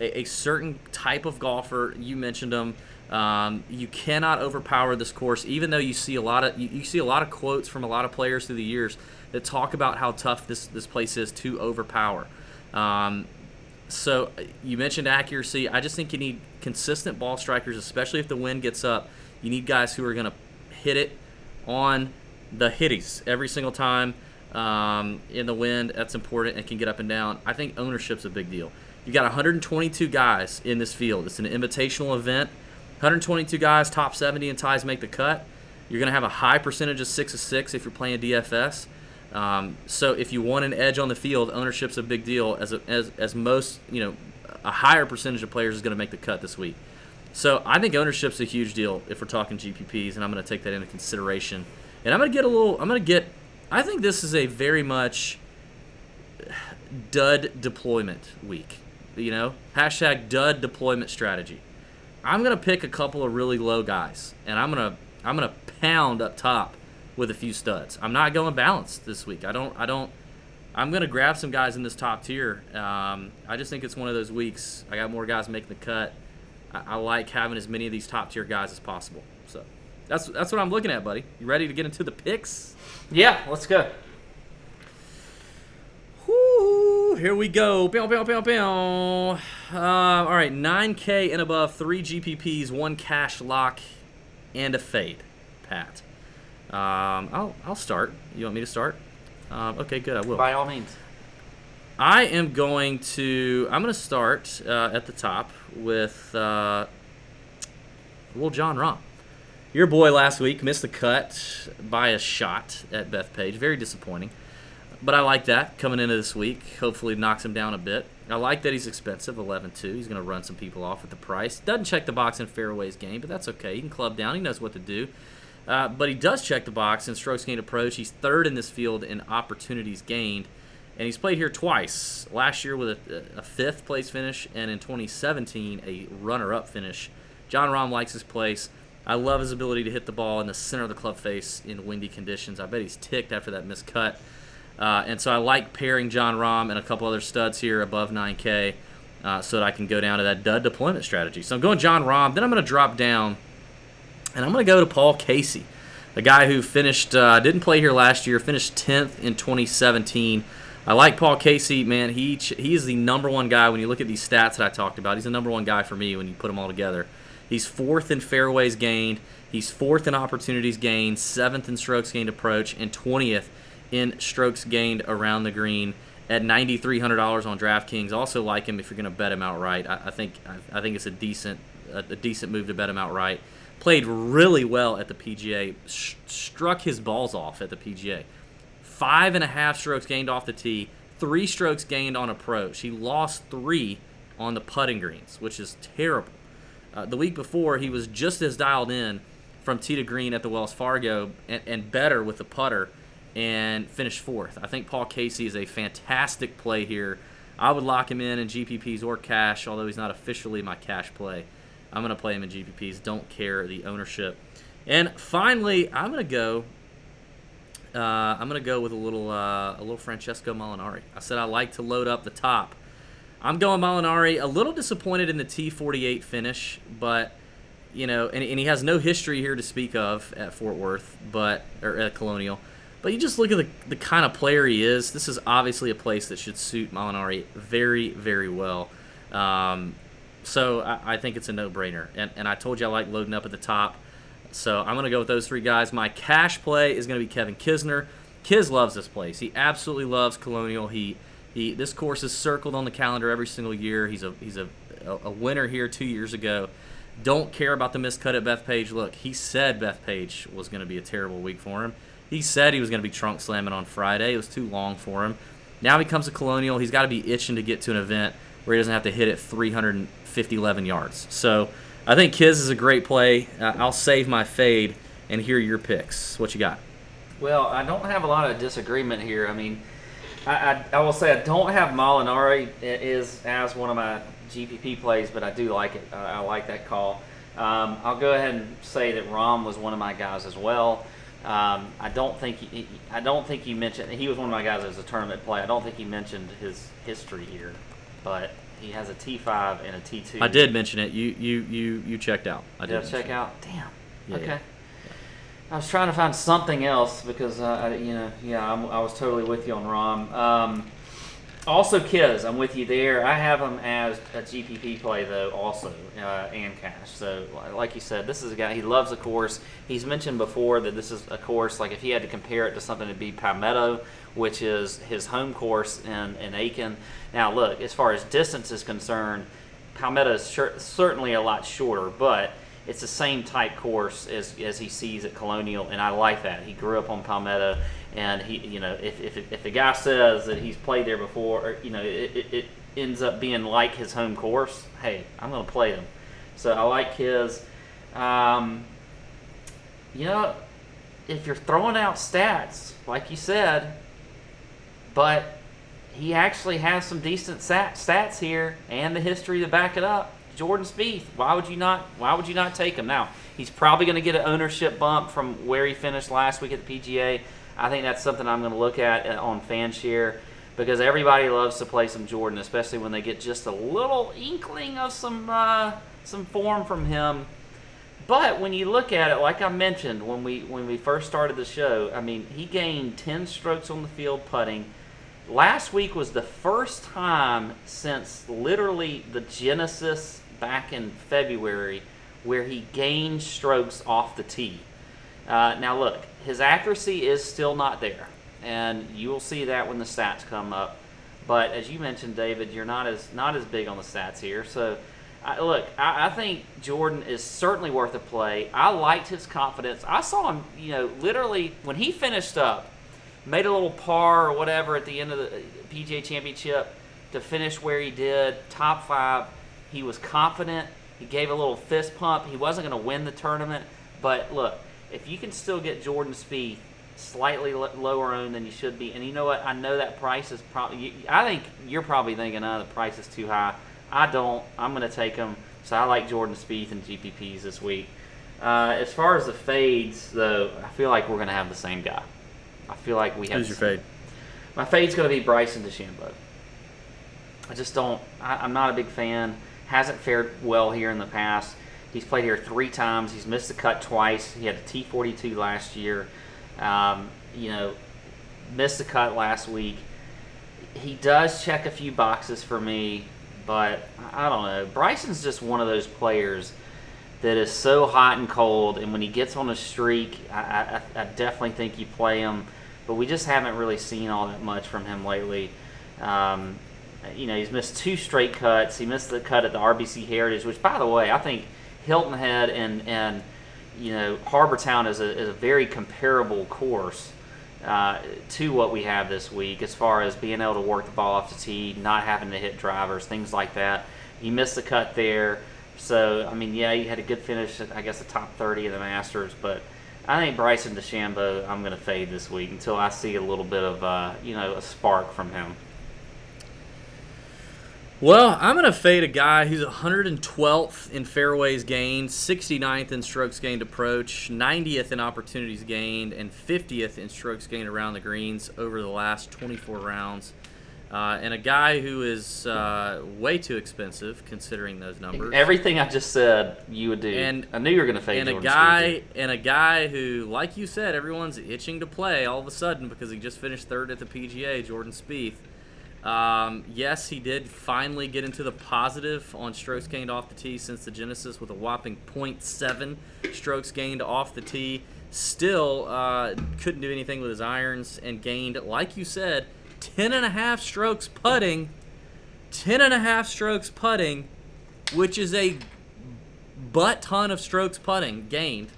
a, a certain type of golfer. You mentioned them. Um, you cannot overpower this course, even though you see a lot of you, you, see a lot of quotes from a lot of players through the years that talk about how tough this this place is to overpower. Um, so you mentioned accuracy. I just think you need consistent ball strikers, especially if the wind gets up. You need guys who are going to hit it on the hitties every single time um, in the wind. That's important and can get up and down. I think ownership's a big deal. You got 122 guys in this field. It's an invitational event. 122 guys, top 70 and ties make the cut. You're going to have a high percentage of six of six if you're playing DFS. Um, so if you want an edge on the field, ownership's a big deal. As, a, as as most you know, a higher percentage of players is going to make the cut this week. So I think ownership's a huge deal if we're talking GPPs, and I'm going to take that into consideration. And I'm going to get a little. I'm going to get. I think this is a very much dud deployment week. You know, hashtag dud deployment strategy. I'm going to pick a couple of really low guys, and I'm going to I'm going to pound up top with a few studs. I'm not going balanced this week. I don't. I don't. I'm going to grab some guys in this top tier. Um, I just think it's one of those weeks. I got more guys making the cut. I, I like having as many of these top tier guys as possible. So that's that's what I'm looking at, buddy. You ready to get into the picks? Yeah, let's go. Whoo, here we go. Bow, bow, bow, bow. Uh, all right, 9K and above, three GPPs, one cash lock, and a fade. Pat. Um, I'll, I'll start. You want me to start? Um, okay, good. I will. By all means. I am going to. I'm going to start uh, at the top with uh, well, Jon Rahm. Your boy last week missed the cut by a shot at Bethpage. Very disappointing. But I like that coming into this week. Hopefully, knocks him down a bit. I like that he's expensive, 11 2. He's going to run some people off at the price. Doesn't check the box in fairways game, but that's okay. He can club down. He knows what to do. Uh, but he does check the box in strokes gained approach. He's third in this field in opportunities gained. And he's played here twice. Last year with a, a fifth place finish, and in 2017 a runner-up finish. Jon Rahm likes his place. I love his ability to hit the ball in the center of the club face in windy conditions. I bet he's ticked after that miscut. Uh, and so I like pairing Jon Rahm and a couple other studs here above 9K uh, so that I can go down to that dud deployment strategy. So I'm going Jon Rahm. Then I'm going to drop down and I'm going to go to Paul Casey, the guy who finished, uh, didn't play here last year, finished 10th in 2017. I like Paul Casey, man. He he is the number one guy when you look at these stats that I talked about. He's the number one guy for me when you put them all together. He's fourth in fairways gained. He's fourth in opportunities gained, seventh in strokes gained approach, and 20th in strokes gained around the green at $9,300 on DraftKings. Also like him if you're going to bet him outright. I, I think I, I, think it's a decent a, a, decent move to bet him outright. Played really well at the PGA. Sh- struck his balls off at the PGA. Five and a half strokes gained off the tee. Three strokes gained on approach. He lost three on the putting greens, which is terrible. Uh, the week before, he was just as dialed in from tee to green at the Wells Fargo and, and better with the putter and finished fourth. I think Paul Casey is a fantastic play here. I would lock him in in GPPs or cash, although he's not officially my cash play. I'm going to play him in GPPs. Don't care the ownership. And finally, I'm going to go. Uh, I'm to go with a little uh, a little Francesco Molinari. I said I like to load up the top. I'm going Molinari. A little disappointed in the T48 finish, but you know, and, and he has no history here to speak of at Fort Worth, but or at Colonial. But you just look at the, the kind of player he is. This is obviously a place that should suit Molinari very, very well. Um, so I, I, think it's a no-brainer. And, and I told you I like loading up at the top. So I'm going to go with those three guys. My cash play is going to be Kevin Kisner. Kiz loves this place. He absolutely loves Colonial. He he this course is circled on the calendar every single year. He's a he's a a winner here two years ago. Don't care about the miscut at Bethpage. Look, he said Bethpage was going to be a terrible week for him. He said he was going to be trunk slamming on Friday. It was too long for him. Now he comes to Colonial. He's got to be itching to get to an event where he doesn't have to hit it 350, 11 yards. So I think Kiz is a great play. Uh, I'll save my fade and hear your picks. What you got? Well, I don't have a lot of disagreement here. I mean, I, I, I will say I don't have Molinari is as one of my GPP plays, but I do like it. I, like that call. Um, I'll go ahead and say that Rahm was one of my guys as well. Um, I don't think he, I don't think he mentioned he was one of my guys as a tournament play. I don't think he mentioned his history here, but he has a T5 and a T2. I did mention it. You you you you checked out. I did, did check out. Damn. Yeah, okay. Yeah. I was trying to find something else because uh, I, you know yeah I'm, i was totally with you on Rahm. Um, also, Kiz, I'm with you there. I have him as a GPP play though, also uh, and cash. So, like you said, this is a guy he loves the course. He's mentioned before that this is a course like if he had to compare it to something, it'd be Palmetto, which is his home course in in Aiken. Now, look, as far as distance is concerned, Palmetto is certainly a lot shorter, but it's the same type course as, as he sees at Colonial, and I like that. He grew up on Palmetto, and he, you know, if, if, if the guy says that he's played there before, or, you know, it, it, it ends up being like his home course, hey, I'm going to play him. So I like his. Um, you know, if you're throwing out stats, like you said, but he actually has some decent stats here and the history to back it up. Jordan Spieth. Why would you not? Why would you not take him now? He's probably going to get an ownership bump from where he finished last week at the PGA. I think that's something I'm going to look at uh, on FanShare because everybody loves to play some Jordan, especially when they get just a little inkling of some uh, some form from him. But when you look at it, like I mentioned when we when we first started the show, I mean he gained 10 strokes on the field putting last week was the first time since literally the Genesis back in February where he gained strokes off the tee. Uh, now, look, his accuracy is still not there, and you will see that when the stats come up. But as you mentioned, David, you're not as not as big on the stats here. So, I, look, I, I, think Jordan is certainly worth a play. I liked his confidence. I saw him, you know, literally when he finished up, made a little par or whatever at the end of the uh, PGA Championship to finish where he did, top five. He was confident. He gave a little fist pump. He wasn't going to win the tournament, but look, if you can still get Jordan Spieth slightly lower owned than you should be. And you know what? I know that price is probably. I think you're probably thinking, "Oh, the price is too high." I don't. I'm going to take him. So I like Jordan Spieth and GPPs this week. Uh, as far as the fades, though, I feel like we're going to have the same guy. I feel like we have. Who's your fade? My fade's going to be Bryson DeChambeau. I just don't. I, I'm not a big fan. Hasn't fared well here in the past. He's played here three times. He's missed the cut twice. He had a T42 last year. Um, you know, missed the cut last week. He does check a few boxes for me, but I don't know. Bryson's just one of those players that is so hot and cold, and when he gets on a streak, I, I, I definitely think you play him. But we just haven't really seen all that much from him lately. Um, you know, he's missed two straight cuts. He missed the cut at the RBC Heritage, which, by the way, I think Hilton Head and and you know Harbour Town is a, is a very comparable course uh, to what we have this week as far as being able to work the ball off the tee, not having to hit drivers, things like that. You missed the cut there, so I mean, yeah, you had a good finish. I guess the top 30 of the Masters, but I think Bryson DeChambeau, I'm going to fade this week until I see a little bit of uh, you know a spark from him. Well, I'm going to fade a guy who's 112th in fairways gained, 69th in strokes gained approach, 90th in opportunities gained, and 50th in strokes gained around the greens over the last 24 rounds. Uh, and a guy who is uh, way too expensive considering those numbers. Everything I just said, you would do. And- I knew you were going to fade and a guy and a guy who, like you said, everyone's itching to play all of a sudden because he just finished third at the PGA, Jordan Spieth. Um, yes, he did finally get into the positive on strokes gained off the tee since the Genesis with a whopping 0.7 strokes gained off the tee. Still uh, couldn't do anything with his irons and gained, like you said, 10 and a half strokes putting. 10 and a half strokes putting, which is a butt ton of strokes putting gained.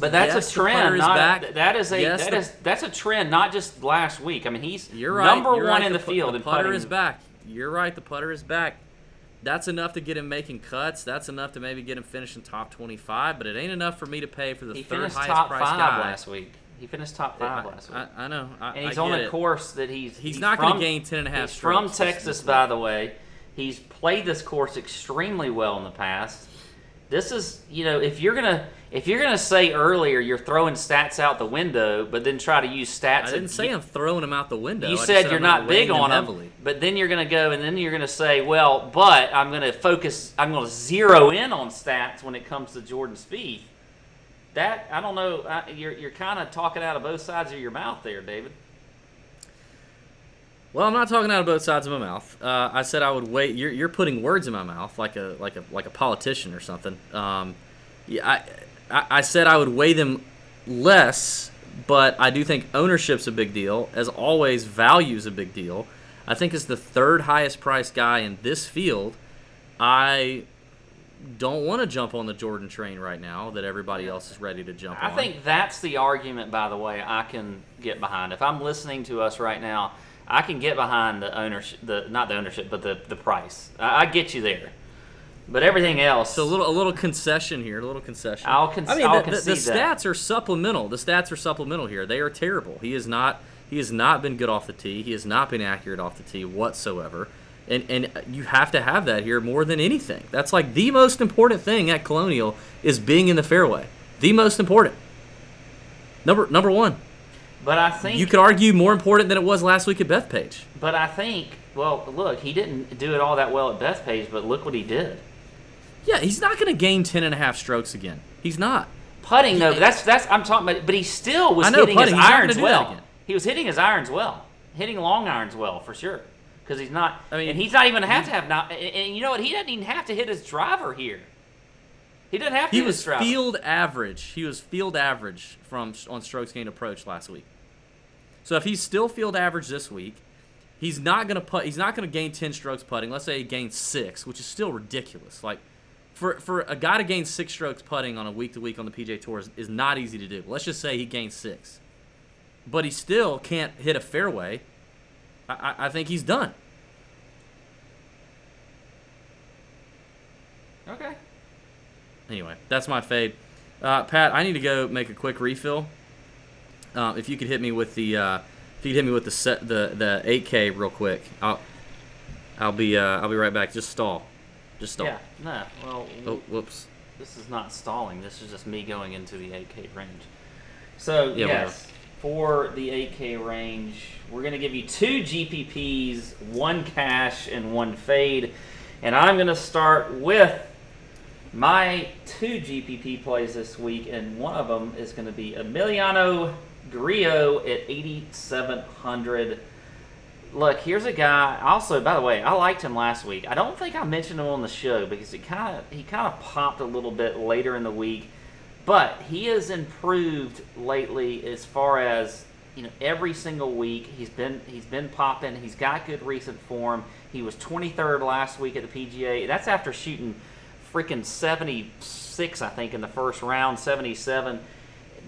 But that's Yes, a the trend. Not back. that is a Yes, that the- is that's a trend. Not just last week. I mean, he's You're right. number you're one right, in the, pu- field. The putter putting. is back. You're right. The putter is back. That's enough to get him making cuts. That's enough to maybe get him finishing top 25. But it ain't enough for me to pay for the He third highest five guy. last week. He finished top five I, last week. I, I know. I, and he's on a it. course that he's He's not gonna gain 10 and a half He's from Texas, by the way. He's played this course extremely well in the past. This is, you know, if you're gonna if you're gonna say earlier you're throwing stats out the window, but then try to use stats. I didn't say I'm throwing them out the window. You just said you're not not big on them, heavily. but then you're going to go and then you're going to say, well, but I'm going to focus, I'm going to zero in on stats when it comes to Jordan Spieth. That I don't know. I, you're you're kind of talking out of both sides of your mouth there, David. Well, I'm not talking out of both sides of my mouth. Uh, I said I would wait. You're, you're putting words in my mouth like a like a like a politician or something. Um, yeah, I, I I said I would weigh them less, but I do think ownership's a big deal. As always, value's a big deal. I think as the third highest priced guy in this field, I don't want to jump on the Jordan train right now that everybody else is ready to jump I on. think that's the argument, by the way, I can get behind. If I'm listening to us right now, I can get behind the ownership, the not the ownership, but the the price. I, I get you there. But everything else, So a little a little concession here, a little concession. I'll con- I mean, I'll the, the, the stats are supplemental. The stats are supplemental here. They are terrible. He is not. He has not been good off the tee. He has not been accurate off the tee whatsoever. And and you have to have that here more than anything. That's like the most important thing at Colonial is being in the fairway. The most important. Number number one. but I think You could argue more important than it was last week at Bethpage. But I think, well, look, he didn't do it all that well at Bethpage, but look what he did. Yeah, he's not going to gain 10 and a half strokes again. He's not. Putting though, that's that's I'm talking about. But he still was I know, hitting putting, his he's not gonna irons well. He was hitting his irons well, hitting long irons well for sure. Because he's not. I mean, and he's not even have to have not. And, and you know what? He doesn't even have to hit his driver here. He doesn't have to He hit was his driver. field average. He was field average from on strokes gained approach last week. So if he's still field average this week, he's not gonna put. He's not gonna gain ten strokes putting. Let's say he gains six, which is still ridiculous. Like for for a guy to gain six strokes putting on a week to week on the PGA Tour is, is not easy to do. Let's just say he gained six, but he still can't hit a fairway. I, I, I think he's done. Okay. Anyway, that's my fade. Uh, Pat, I need to go make a quick refill. uh, if you could hit me with the uh, if you could hit me with the set the the 8K real quick, I'll I'll be uh, I'll be right back. Just stall, just stall. Yeah. No. Well, Oh, whoops. this is not stalling. This is just me going into the 8K range. So Yeah, yes, for the 8K range, we're gonna give you two GPPs, one cash and one fade, and I'm gonna start with my two GPP plays this week, and one of them is gonna be Emiliano Grillo at 8,700. Look, here's a guy. Also, by the way, I liked him last week. I don't think I mentioned him on the show because he kind of he kind of popped a little bit later in the week, but he has improved lately as far as you know. Every single week he's been he's been popping. He's got good recent form. He was 23rd last week at the PGA. That's after shooting freaking 76, I think, in the first round, 77,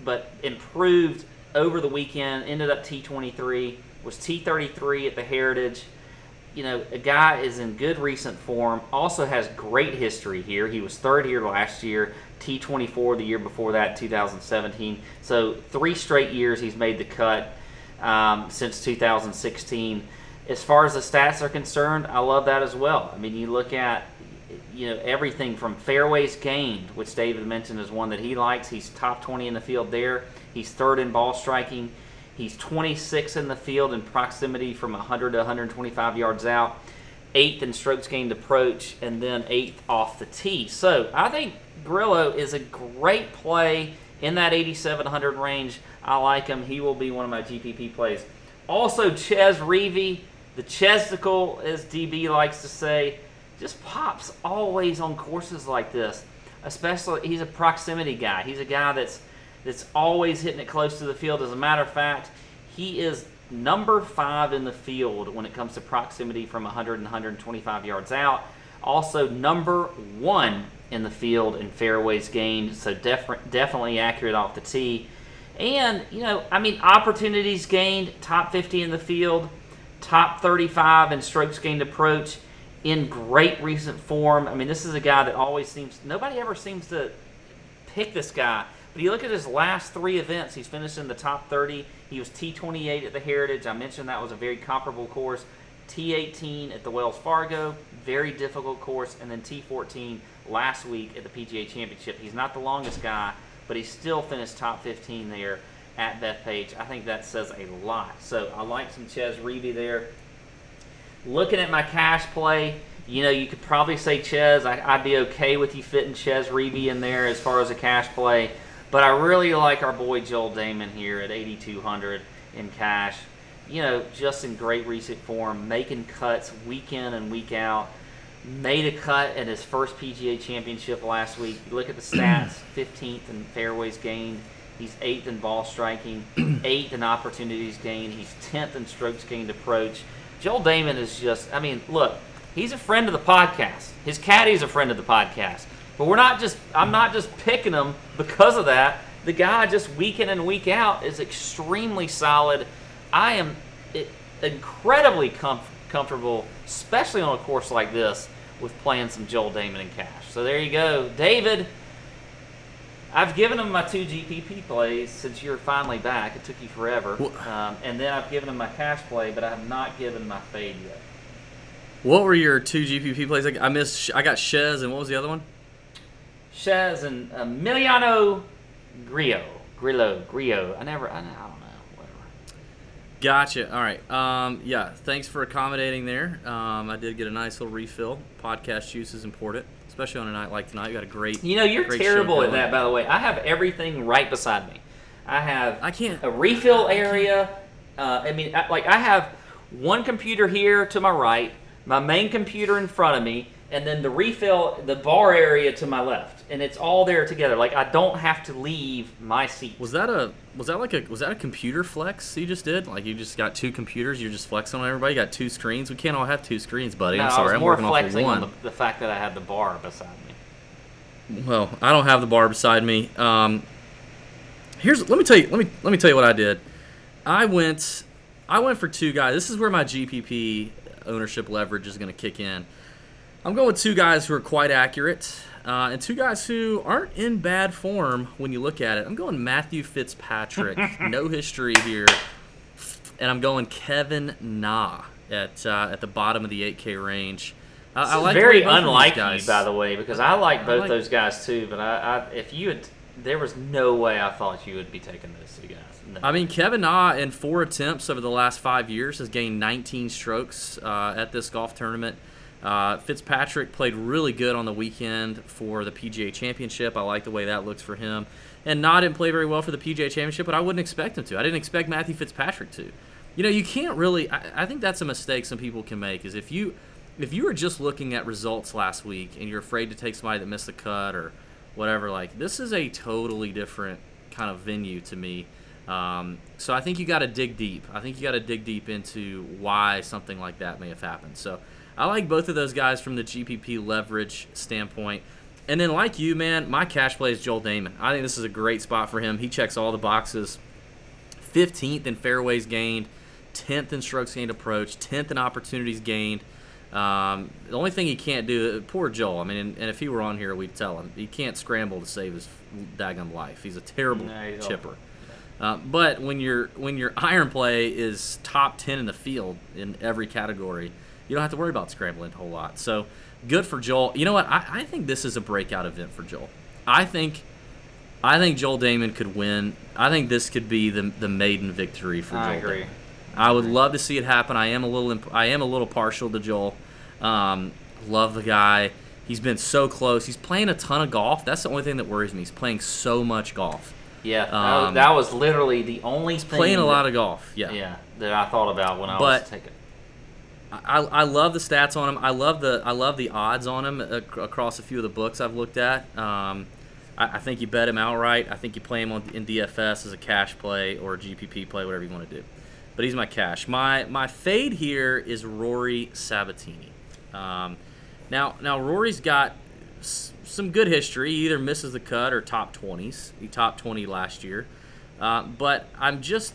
but improved over the weekend. Ended up T23 was T33 at the Heritage. You know, a guy is in good recent form, also has great history here. He was third here last year, T24 the year before that, 2017. So, three straight years he's made the cut um, since 2016. As far as the stats are concerned, I love that as well. I mean, you look at you know everything from fairways gained, which David mentioned is one that he likes. He's top 20 in the field there. He's third in ball striking. He's 26 in the field in proximity from 100 to 125 yards out, eighth in strokes gained approach, and then eighth off the tee. So I think Grillo is a great play in that 8,700 range. I like him. He will be one of my GPP plays. Also, Chez Reavie, the Chesticle, as DB likes to say, just pops always on courses like this. Especially, he's a proximity guy. He's a guy that's that's always hitting it close to the field. As a matter of fact, he is number five in the field when it comes to proximity from 100 and 125 yards out. Also, number one in the field in fairways gained, so def- definitely accurate off the tee. And, you know, I mean, opportunities gained, top 50 in the field, top 35 in strokes gained approach, in great recent form. I mean, this is a guy that always seems, nobody ever seems to pick this guy. But you look at his last three events, he's finished in the top 30. He was T28 at the Heritage. I mentioned that was a very comparable course. T18 at the Wells Fargo, very difficult course. And then T14 last week at the PGA Championship. He's not the longest guy, but he still finished top 15 there at Bethpage. I think that says a lot. So I like some Chez Reavie there. Looking at my cash play, you know, you could probably say Chez. I, would be okay with you fitting Chez Reavie in there as far as a cash play. But I really like our boy Joel Dahmen here at 8,200 in cash. You know, just in great recent form, making cuts week in and week out. Made a cut at his first PGA championship last week. You look at the stats 15th in fairways gained. He's 8th in ball striking, 8th in opportunities gained. He's 10th in strokes gained approach. Joel Dahmen is just, I mean, look, he's a friend of the podcast. His caddy's a friend of the podcast. But we're not just, I'm not just picking him because of that. The guy just week in and week out is extremely solid. I am incredibly com- comfortable, especially on a course like this, with playing some Joel Dahmen and cash. So there you go. David, I've given him my two GPP plays since you're finally back. It took you forever. Um, and then I've given him my cash play, but I have not given my fade yet. What were your two GPP plays? I missed. I got Chez, and what was the other one? Chez and Emiliano Grillo. Grillo. Grillo. I never. I, I don't know. Whatever. Gotcha. All right. Um, yeah. Thanks for accommodating there. Um, I did get a nice little refill. Podcast juice is important, especially on a night like tonight. You got a great. You know, you're terrible at that, by the way. I have everything right beside me. I have I can't- a refill area. Uh, I mean, I, like I have one computer here to my right, my main computer in front of me, and then the refill, the bar area to my left, and it's all there together. Like I don't have to leave my seat. Was that a was that like a was that a computer flex you just did? Like you just got two computers, you're just flexing on everybody. You got two screens. We can't all have two screens, buddy. No, I'm I sorry. I'm more working off of flexing one. on the, the fact that I had the bar beside me. Well, I don't have the bar beside me. Um, here's let me tell you let me let me tell you what I did. I went I went for two guys. This is where my GPP ownership leverage is going to kick in. I'm going with two guys who are quite accurate. Uh, Uh, and two guys who aren't in bad form when you look at it. I'm going Matthew Fitzpatrick, no history here, and I'm going Kevin Na at uh, at the bottom of the 8K range. I, I like very both of these unlike you, by the way, because I like both like- those guys too. But I, I, if you had, there was no way I thought you would be taking those two guys. No. I mean, Kevin Na in four attempts over the last five years has gained 19 strokes uh, at this golf tournament. Uh, Fitzpatrick played really good on the weekend for the PGA Championship. I like the way that looks for him. And not didn't play very well for the PGA Championship, but I wouldn't expect him to. I didn't expect Matthew Fitzpatrick to. You know, you can't really. I, I think that's a mistake some people can make. Is if you if you were just looking at results last week and you're afraid to take somebody that missed the cut or whatever, like this is a totally different kind of venue to me. Um, so I think you got to dig deep. I think you got to dig deep into why something like that may have happened. So I like both of those guys from the GPP leverage standpoint. And then, like you, man, my cash play is Joel Dahmen. I think this is a great spot for him. He checks all the boxes. 15th in fairways gained, 10th in strokes gained approach, 10th in opportunities gained. Um, the only thing he can't do, poor Joel. I mean, and, and if he were on here, we'd tell him he can't scramble to save his daggum life. He's a terrible No, he's chipper. Uh, but when your when your iron play is top ten in the field in every category, you don't have to worry about scrambling a whole lot. So good for Joel. You know what? I, I think this is a breakout event for Joel. I think I think Joel Dahmen could win. I think this could be the the maiden victory for I Joel. agree. Dahmen. I would love to see it happen. I am a little imp- I am a little partial to Joel. Um, love the guy. He's been so close. He's playing a ton of golf. That's the only thing that worries me. He's playing so much golf. Yeah, that, Um, was, that was literally the only thing. Playing a lot of golf. Yeah. yeah that I thought about when I But- was taking. I, I love the stats on him. I love the I love the odds on him ac- across a few of the books I've looked at. Um, I, I think you bet him outright. I think you play him on, in DFS as a cash play or a GPP play, whatever you want to do. But he's my cash. My my fade here is Rory Sabatini. Um, now now Rory's got s- some good history. He either misses the cut or top twenties. He top twenty last year. Uh, but I'm just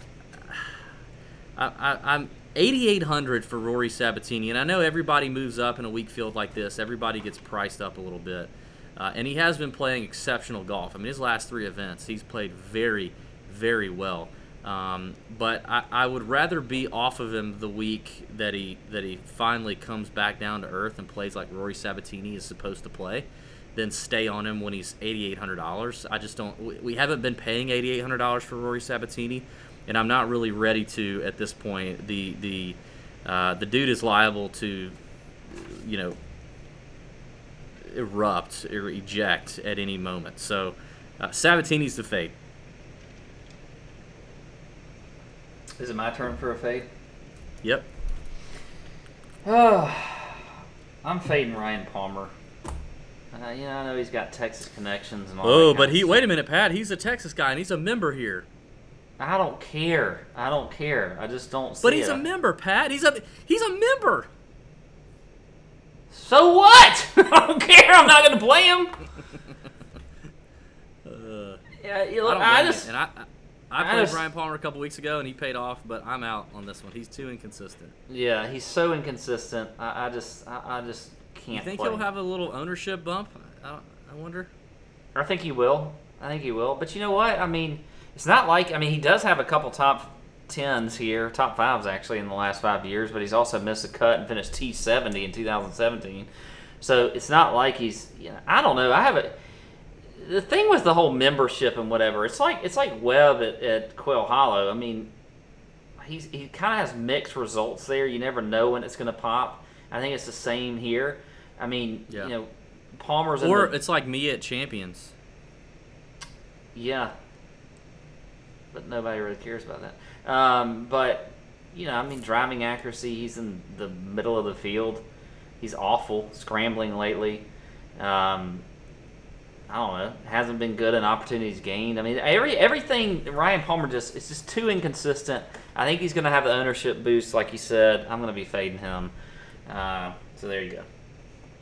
I, I, I'm 8,800 for Rory Sabatini, and I know everybody moves up in a weak field like this. Everybody gets priced up a little bit, uh, and he has been playing exceptional golf. I mean, his last three events, he's played very, very well. Um, but I, I would rather be off of him the week that he that he finally comes back down to earth and plays like Rory Sabatini is supposed to play, than stay on him when he's eighty eight hundred dollars. I just don't. We, we haven't been paying eighty eight hundred dollars for Rory Sabatini, and I'm not really ready to at this point. The the uh, the dude is liable to, you know, erupt or eject at any moment. So uh, Sabatini's the fate. Is it my turn for a fade? Yep. Oh, I'm fading Ryan Palmer. Uh, you know, I know he's got Texas connections and all. Oh, but he wait a minute, Pat. He's a Texas guy and he's a member here. I don't care. I don't care. I just don't. See But he's it. a member, Pat. He's a he's a member. So what? I don't care. I'm not going to play him. Uh, Yeah, you I look, don't I, blame you. just. and I I, I I played just- Brian Palmer a couple weeks ago and he paid off, but I'm out on this one. He's too inconsistent. Yeah, he's so inconsistent. I, I just. I, I just can't. You think play he'll have a little ownership bump? I, don't, I wonder. I think he will. I think he will. But you know what? I mean, it's not like I mean he does have a couple top tens here, top fives actually in the last five years, but he's also missed a cut and finished T seventy in 2017. So it's not like he's. You know, I don't know. I have a. The thing with the whole membership and whatever, it's like it's like Webb at, at Quail Hollow. I mean, he's he kind of has mixed results there. You never know when it's going to pop. I think it's the same here. I mean, Yeah. you know, Palmer's Or the- it's like me at Champions. Yeah. But nobody really cares about that. Um, but, you know, I mean, driving accuracy, he's in the middle of the field. He's awful, scrambling lately. Um, I don't know. Hasn't been good in opportunities gained. I mean, every everything Ryan Palmer just it's just too inconsistent. I think he's going to have the ownership boost, like you said. I'm going to be fading him. Uh, so there you go.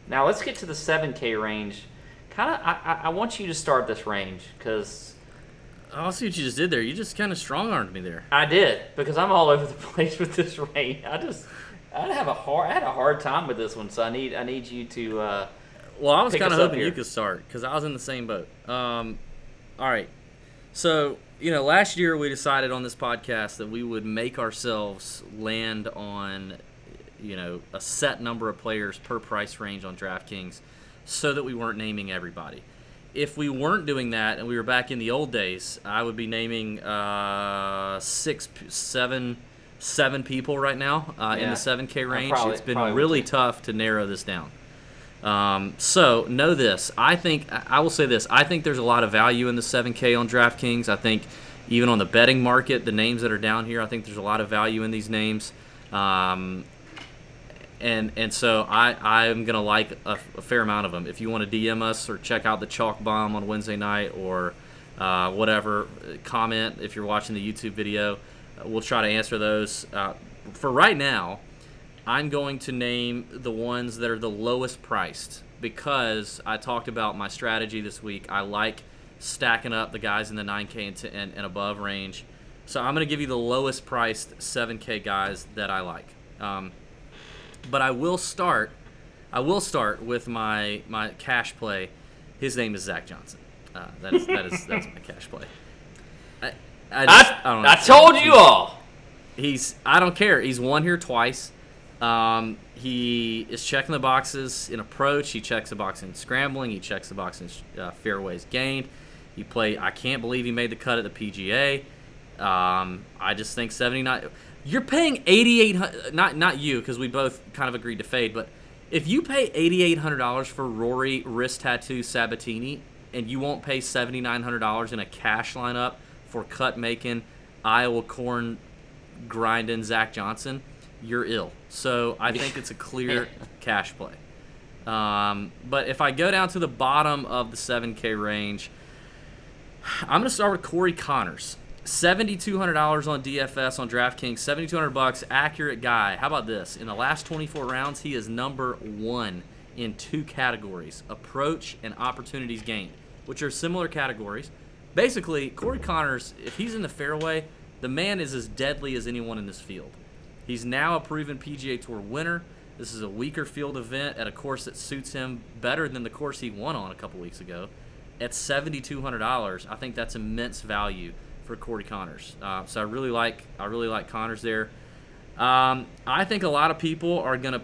Now let's get to the 7K range. Kind of, I, I, I want you to start this range because Oh, I see what you just did there. You just kind of strong armed me there. I did because I'm all over the place with this range. I just, I have a hard, I had a hard time with this one, so I need, I need you to. Uh, Well, I was kind of hoping you could start because I was in the same boat. Um, all right. So, you know, last year we decided on this podcast that we would make ourselves land on, you know, a set number of players per price range on DraftKings so that we weren't naming everybody. If we weren't doing that and we were back in the old days, I would be naming uh, six, seven, seven people right now uh, in the 7K range. probably- it's been really tough to narrow this down. Um, so know this. I think I I will say this. I think there's a lot of value in the 7K on DraftKings. I think even on the betting market, the names that are down here, I think there's a lot of value in these names. Um, and and so I I'm gonna like a, a fair amount of them. If you want to DM us or check out the Chalk Bomb on Wednesday night or uh, whatever, comment if you're watching the YouTube video. Uh, we'll try to answer those. Uh, for right now, I'm going to name the ones that are the lowest priced because I talked about my strategy this week. I like stacking up the guys in the 9K and, and, and above range. So I'm going to give you the lowest priced 7K guys that I like. Um, but I will start. I will start with my my cash play. His name is Zach Johnson. Uh, that is that is that's my cash play. I, I, just, I, I, don't I told you all. He's I don't care. He's won here twice. Um, he is checking the boxes in approach. He checks the box in scrambling. He checks the box in uh, fairways gained. He played. I can't believe he made the cut at the PGA. Um, I just think 79. You're paying 88. Not not you because we both kind of agreed to fade. But if you pay 8,800 dollars for Rory wrist tattoo Sabatini and you won't pay 7,900 dollars in a cash lineup for cut making Iowa corn grinding Zach Johnson, you're ill. So I think it's a clear cash play. Um, but if I go down to the bottom of the 7K range, I'm going to start with Corey Conners. $7,200 on DFS on DraftKings, 7,200 bucks, accurate guy. How about this? In the last 24 rounds, he is number one in two categories approach and opportunities gained, which are similar categories. Basically, Corey Conners, if he's in the fairway, the man is as deadly as anyone in this field. He's now a proven PGA Tour winner. This is a weaker field event at a course that suits him better than the course he won on a couple weeks ago. At $7,200, I think that's immense value for Corey Conners. Uh, so I really like I really like Conners there. Um, I think a lot of people are gonna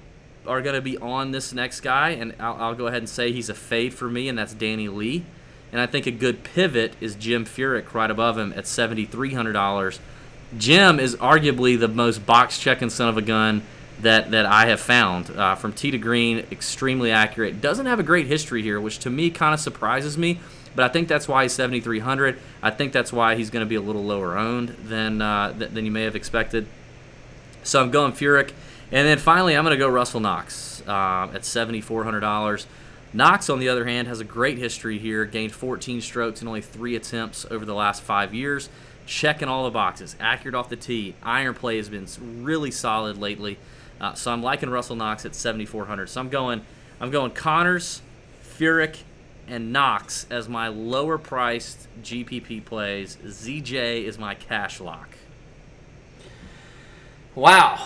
are gonna be on this next guy, and I'll, I'll go ahead and say he's a fade for me, and that's Danny Lee. And I think a good pivot is Jim Furyk right above him at seventy three hundred dollars. Jim is arguably the most box checking son of a gun that that I have found uh, from tee to green, extremely accurate. Doesn't have a great history here, which to me kind of surprises me. But I think that's why he's 7,300. I think that's why he's going to be a little lower owned than uh, th- than you may have expected. So I'm going Furyk, and then finally I'm going to go Russell Knox uh, at $7,400. Knox, on the other hand, has a great history here. Gained 14 strokes in only three attempts over the last five years. Checking all the boxes. Accurate off the tee. Iron play has been really solid lately. Uh, so I'm liking Russell Knox at 7,400. So I'm going, I'm going Conners, Furyk, and Knox as my lower priced GPP plays. ZJ is my cash lock. Wow.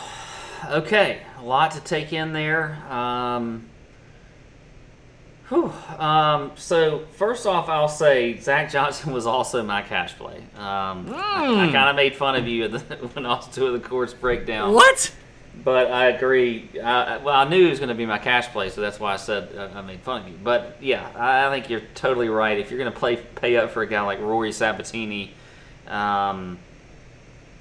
Okay, a lot to take in there. Um, whew. Um, so first off, I'll say Zach Johnson was also my cash play. Um, I, I kind of made fun of you the, when I was doing the course breakdown. What? But I agree. I, well, I knew it was going to be my cash play, so that's why I said I, I made fun of you. But yeah, I, I think you're totally right. If you're going to play pay up for a guy like Rory Sabatini, um,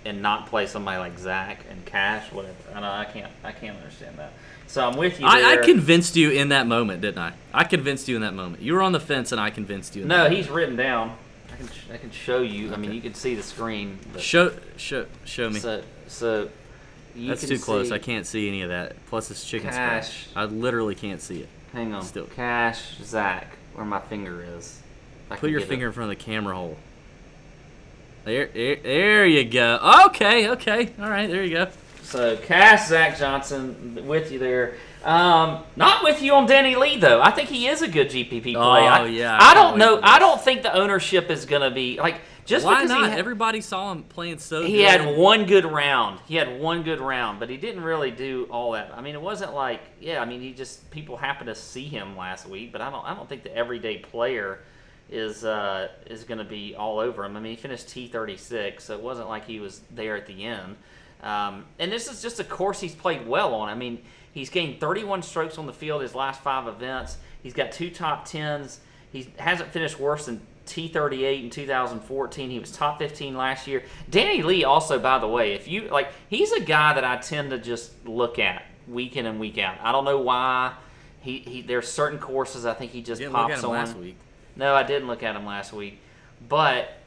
and not play somebody like Zach and Cash, whatever, I know I can't. I can't understand that. So I'm with you. I, I convinced you in that moment, didn't I? I convinced you in that moment. You were on the fence, and I convinced you. In No, he's written down. I can I can show you. I mean, you can see the screen. Show, show, show me. So so. You That's too close. I can't see any of that. Plus, it's chicken Cash. scratch. I literally can't see it. Hang on. Still. Cash Zach, where my finger is. I Put can your get finger in front of the camera hole. There, there, there you go. Okay, okay. All right, there you go. So Cash Zach Johnson with you there. Um, not with you on Danny Lee though. I think he is a good GPP play. Oh, I, yeah, I I don't know. I don't think the ownership is going to be like Just Why not? Had, Everybody saw him playing so he good. had one good round. He had one good round, but he didn't really do all that. I mean, it wasn't like yeah. I mean, he just people happened to see him last week, but I don't. I don't think the everyday player is uh, is going to be all over him. I mean, he finished T thirty six, so it wasn't like he was there at the end. Um, and this is just a course he's played well on. I mean, he's gained 31 strokes on the field his last five events. He's got two top tens. He hasn't finished worse than T38 in 2014. He was top 15 last year. Danny Lee also, by the way, if you like, he's a guy that I tend to just look at week in and week out. I don't know why. He, he there's certain courses I think he just Didn't pops look at him on. last week. No, I didn't look at him last week, but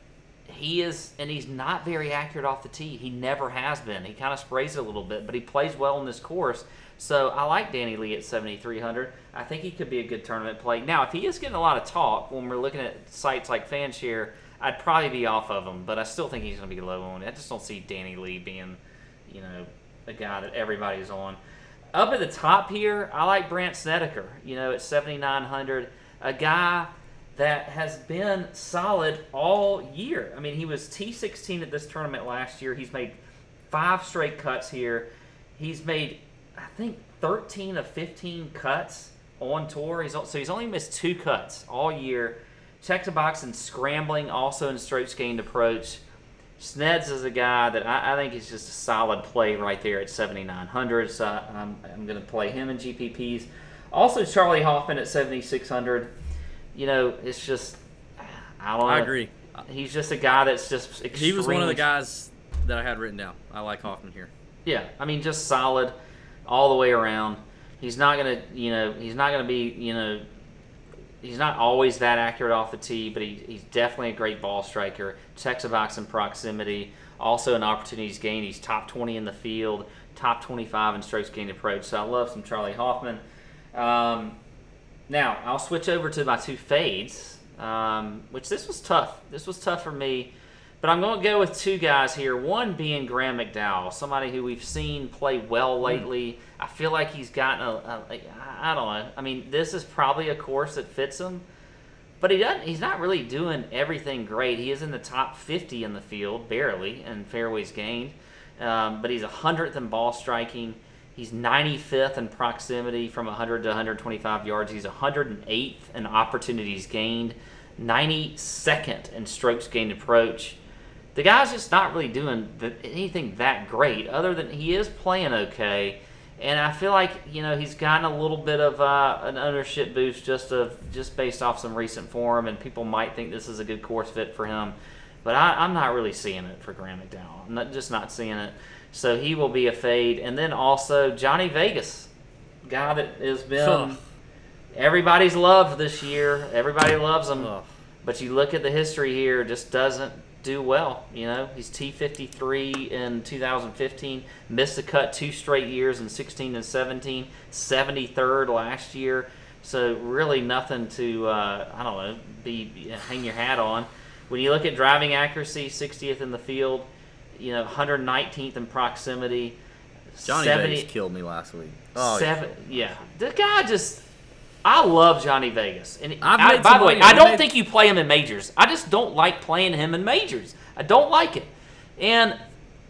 he is, and he's not very accurate off the tee. He never has been. He kind of sprays it a little bit, but he plays well in this course. So I like Danny Lee at 7,300. I think he could be a good tournament play. Now, if he is getting a lot of talk when we're looking at sites like Fanshare, I'd probably be off of him, but I still think he's going to be low on it. I just don't see Danny Lee being, you know, a guy that everybody's on. Up at the top here, I like Brandt Snedeker, you know, at 7,900. A guy that has been solid all year. I mean, he was T16 at this tournament last year. He's made five straight cuts here. He's made, I think, 13 of 15 cuts on tour. He's so he's only missed two cuts all year. Check the box and scrambling, also in strokes gained approach. Sneds is a guy that I, I think is just a solid play right there at 7,900. So I'm, I'm going to play him in GPPs. Also, Charley Hoffman at 7,600 you know, it's just I don't know. I agree. He's just a guy that's just extremely, He was one of the guys that I had written down. I like Hoffman here. Yeah, I mean, just solid all the way around. He's not gonna, you know, he's not gonna be, you know, he's not always that accurate off the tee, but he, he's definitely a great ball striker. Checks a box in proximity. Also, an opportunities gained. He's top 20 in the field, top 25 in strokes gained approach. So I love some Charley Hoffman. Um, now I'll switch over to my two fades, um, which this was tough. This was tough for me, but I'm going to go with two guys here. One being Graham McDowell, somebody who we've seen play well lately. I feel like he's gotten a, a I don't know. I mean, this is probably a course that fits him, but he doesn't. He's not really doing everything great. He is in the top 50 in the field, barely, in fairways gained, um, but he's a hundredth in ball striking. He's 95th in proximity from 100 to 125 yards. He's 108th in opportunities gained, 92nd in strokes gained approach. The guy's just not really doing the, anything that great, other than he is playing okay. And I feel like you know he's gotten a little bit of uh, an ownership boost just of just based off some recent form, and people might think this is a good course fit for him. But I, I'm not really seeing it for Graham McDowell. I'm not, just not seeing it. So he will be a fade. And then also Johnny Vegas, guy that has been Ugh. everybody's loved this year. Everybody loves him. Ugh. But you look at the history here, just doesn't do well. You know, he's T53 in 2015, missed the cut two straight years in 16 and 17, 73rd last year. So really nothing to uh, I don't know be hang your hat on. When you look at driving accuracy, 60th in the field, you know 119th in proximity. Johnny 70 Vegas killed me last week. Oh, seven, yeah. The guy just. I love Johnny Vegas, and I, by the way. I don't made- think you play him in majors. I just don't like playing him in majors. I don't like it, and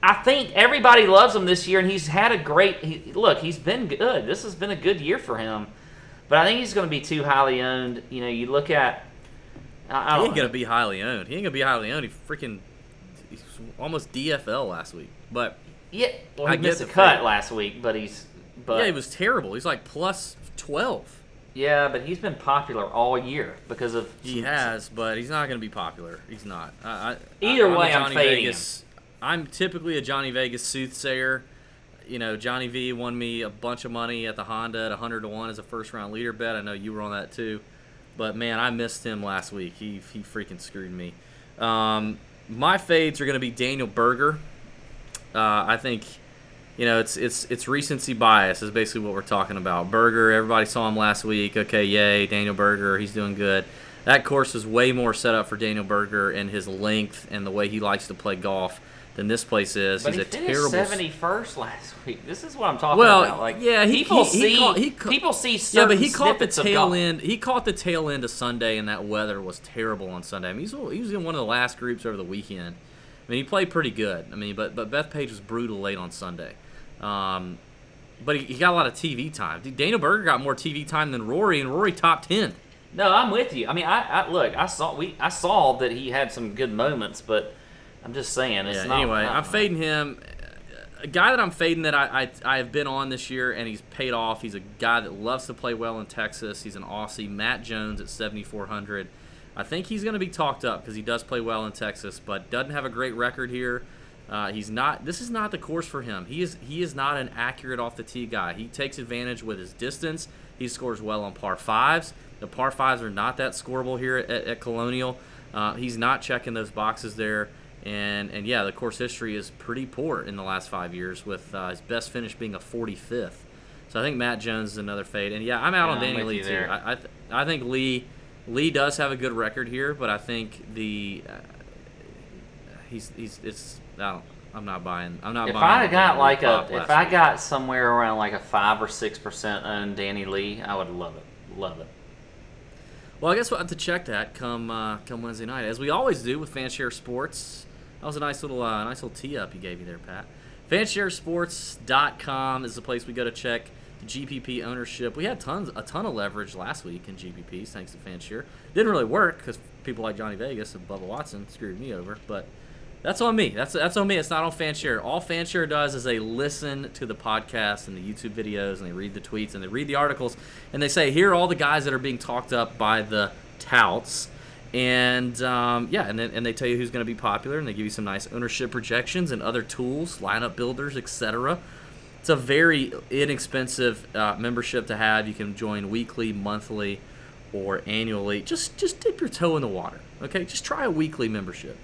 I think everybody loves him this year, and he's had a great. He, look, he's been good. This has been a good year for him, but I think he's going to be too highly owned. You know, you look at. I, I He ain't gonna be highly owned. He ain't gonna be highly owned. He freaking he's almost DFL last week. But Yeah, well, I he get missed a cut fade. last week, but he's. But yeah, he was terrible. He's like plus twelve. Yeah, but he's been popular all year because of He has, but he's not gonna be popular. He's not. I, I, Either I'm way, I'm fading Vegas. I'm typically a Johnny Vegas soothsayer. You know, Johnny V won me a bunch of money at the Honda at 100 to one as a first round leader bet. I know you were on that too, but man, I missed him last week. He he freaking screwed me. Um, my fades are gonna be Daniel Berger. Uh, I think you know, it's it's it's recency bias is basically what we're talking about. Berger, everybody saw him last week. Okay, yay, Daniel Berger, he's doing good. That course is way more set up for Daniel Berger and his length and the way he likes to play golf than this place is. But He's he a finished terrible. seventy first last week. This is what I'm talking Well, about. Like, yeah, he- people he- he see caught- he ca- people see Yeah, but he caught the tail end. He caught the tail end of Sunday, and that weather was terrible on Sunday. I mean, he's, he was in one of the last groups over the weekend. I mean, he played pretty good. I mean, but but Bethpage was brutal late on Sunday. Um, but he, he got a lot of TV time. Daniel Berger got more TV time than Rory, and Rory top ten. No, I'm with you. I mean, I, I look. I saw we. I saw that he had some good moments, but I'm just saying. It's Yeah. not, anyway, not- I'm fading him. A guy that I'm fading that I, I I have been on this year and he's paid off. He's a guy that loves to play well in Texas. He's an Aussie, Matt Jones at 7400. I think he's going to be talked up because he does play well in Texas, but doesn't have a great record here. Uh, he's not. This is not the course for him. He is. He is not an accurate off the tee guy. He takes advantage with his distance. He scores well on par fives. The par fives are not that scoreable here at, at Colonial. Uh, he's not checking those boxes there. And and yeah, the course history is pretty poor in the last five years, with uh, his best finish being a 45th. So I think Matt Jones is another fade. And yeah, I'm out Yeah, on Danny Lee too. I I, th- I think Lee Lee does have a good record here, but I think the uh, he's he's it's I don't, I'm not buying. I'm not If buying. I got like a, if I week. got somewhere around like a five or six percent on Danny Lee, I would love it, love it. Well, I guess we'll have to check that come uh, come Wednesday night, as we always do with Fanshare Sports. That was a nice little uh, nice little tee up you gave me there, Pat. FanshareSports.com is the place we go to check GPP ownership. We had tons a ton of leverage last week in GPPs thanks to Fanshare. Didn't really work because people like Johnny Vegas and Bubba Watson screwed me over, but that's on me. That's that's on me. It's not on Fanshare. All Fanshare does is they listen to the podcast and the YouTube videos, and they read the tweets and they read the articles, and they say here are all the guys that are being talked up by the touts, and um, yeah, and then and they tell you who's going to be popular, and they give you some nice ownership projections and other tools, lineup builders, etc. It's a very inexpensive uh, membership to have. You can join weekly, monthly, or annually. Just just dip your toe in the water. Okay, just try a weekly membership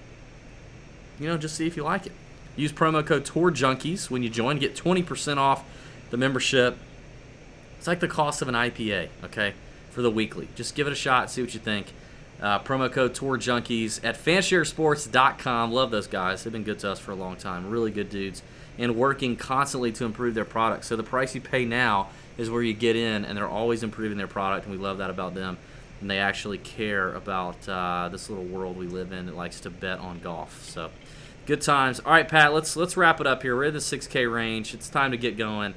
you know, just see if you like it. Use promo code Tour Junkies when you join. Get 20% off the membership. It's like the cost of an IPA, okay, for the weekly. Just give it a shot, see what you think. Uh, promo code Tour Junkies at fansharesports.com. Love those guys. They've been good to us for a long time. Really good dudes. And working constantly to improve their product. So the price you pay now is where you get in, and they're always improving their product, and we love that about them. And they actually care about uh, this little world we live in that likes to bet on golf. So good times. All right, Pat. Let's let's wrap it up here. We're in the 6K range. It's time to get going.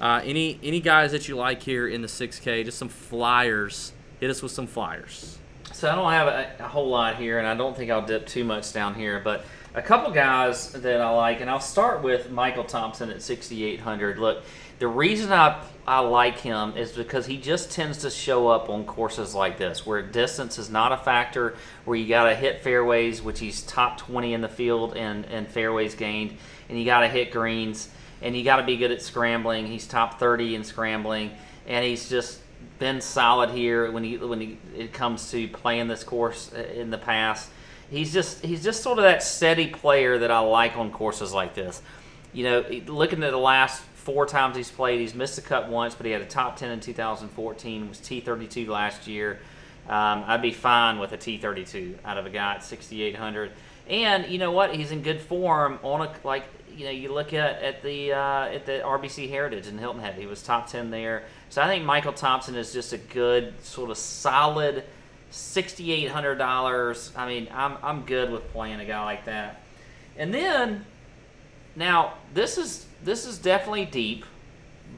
Uh, any any guys that you like here in the 6K? Just some flyers. Hit us with some flyers. So I don't have a, a whole lot here, and I don't think I'll dip too much down here, but a couple guys that I like, and I'll start with Michael Thompson at 6,800. Look, the reason I I like him is because he just tends to show up on courses like this, where distance is not a factor, where you got to hit fairways, which he's top 20 in the field and and fairways gained, and you got to hit greens, and you got to be good at scrambling. He's top 30 in scrambling, and he's just been solid here when he when he, it comes to playing this course in the past. He's just he's just sort of that steady player that I like on courses like this. You know, looking at the last four times he's played, he's missed the cut once, but he had a top ten in 2014. Was T32 last year. Um, I'd be fine with a T32 out of a guy at 6,800. And you know what? He's in good form on a like you know you look at at the uh, at the RBC Heritage in Hilton Head. He was top ten there. So I think Michael Thompson is just a good sort of solid sixty eight hundred dollars. I mean, I'm I'm good with playing a guy like that. And then now this is this is definitely deep,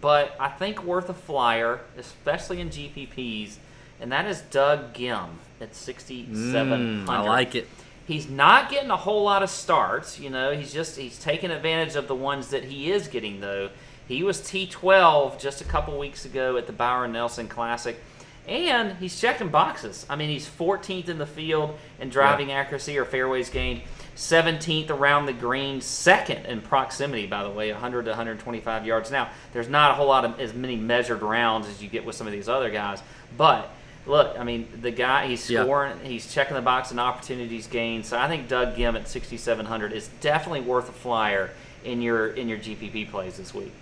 but I think worth a flyer, especially in GPPs, and that is Doug Ghim at sixty seven Mm. I like it. He's not getting a whole lot of starts, you know. He's just he's taking advantage of the ones that he is getting though. He was T12 just a couple weeks ago at the Byron Nelson Classic, and he's checking boxes. I mean, he's 14th in the field in driving accuracy or fairways gained, 17th around the green, second in proximity, by the way, 100 to 125 yards. Now, there's not a whole lot of as many measured rounds as you get with some of these other guys, but look, I mean, the guy he's Yeah. scoring, he's checking the box and opportunities gained. So I think Doug Ghim at 6,700 is definitely worth a flyer in your in your GPP plays this week.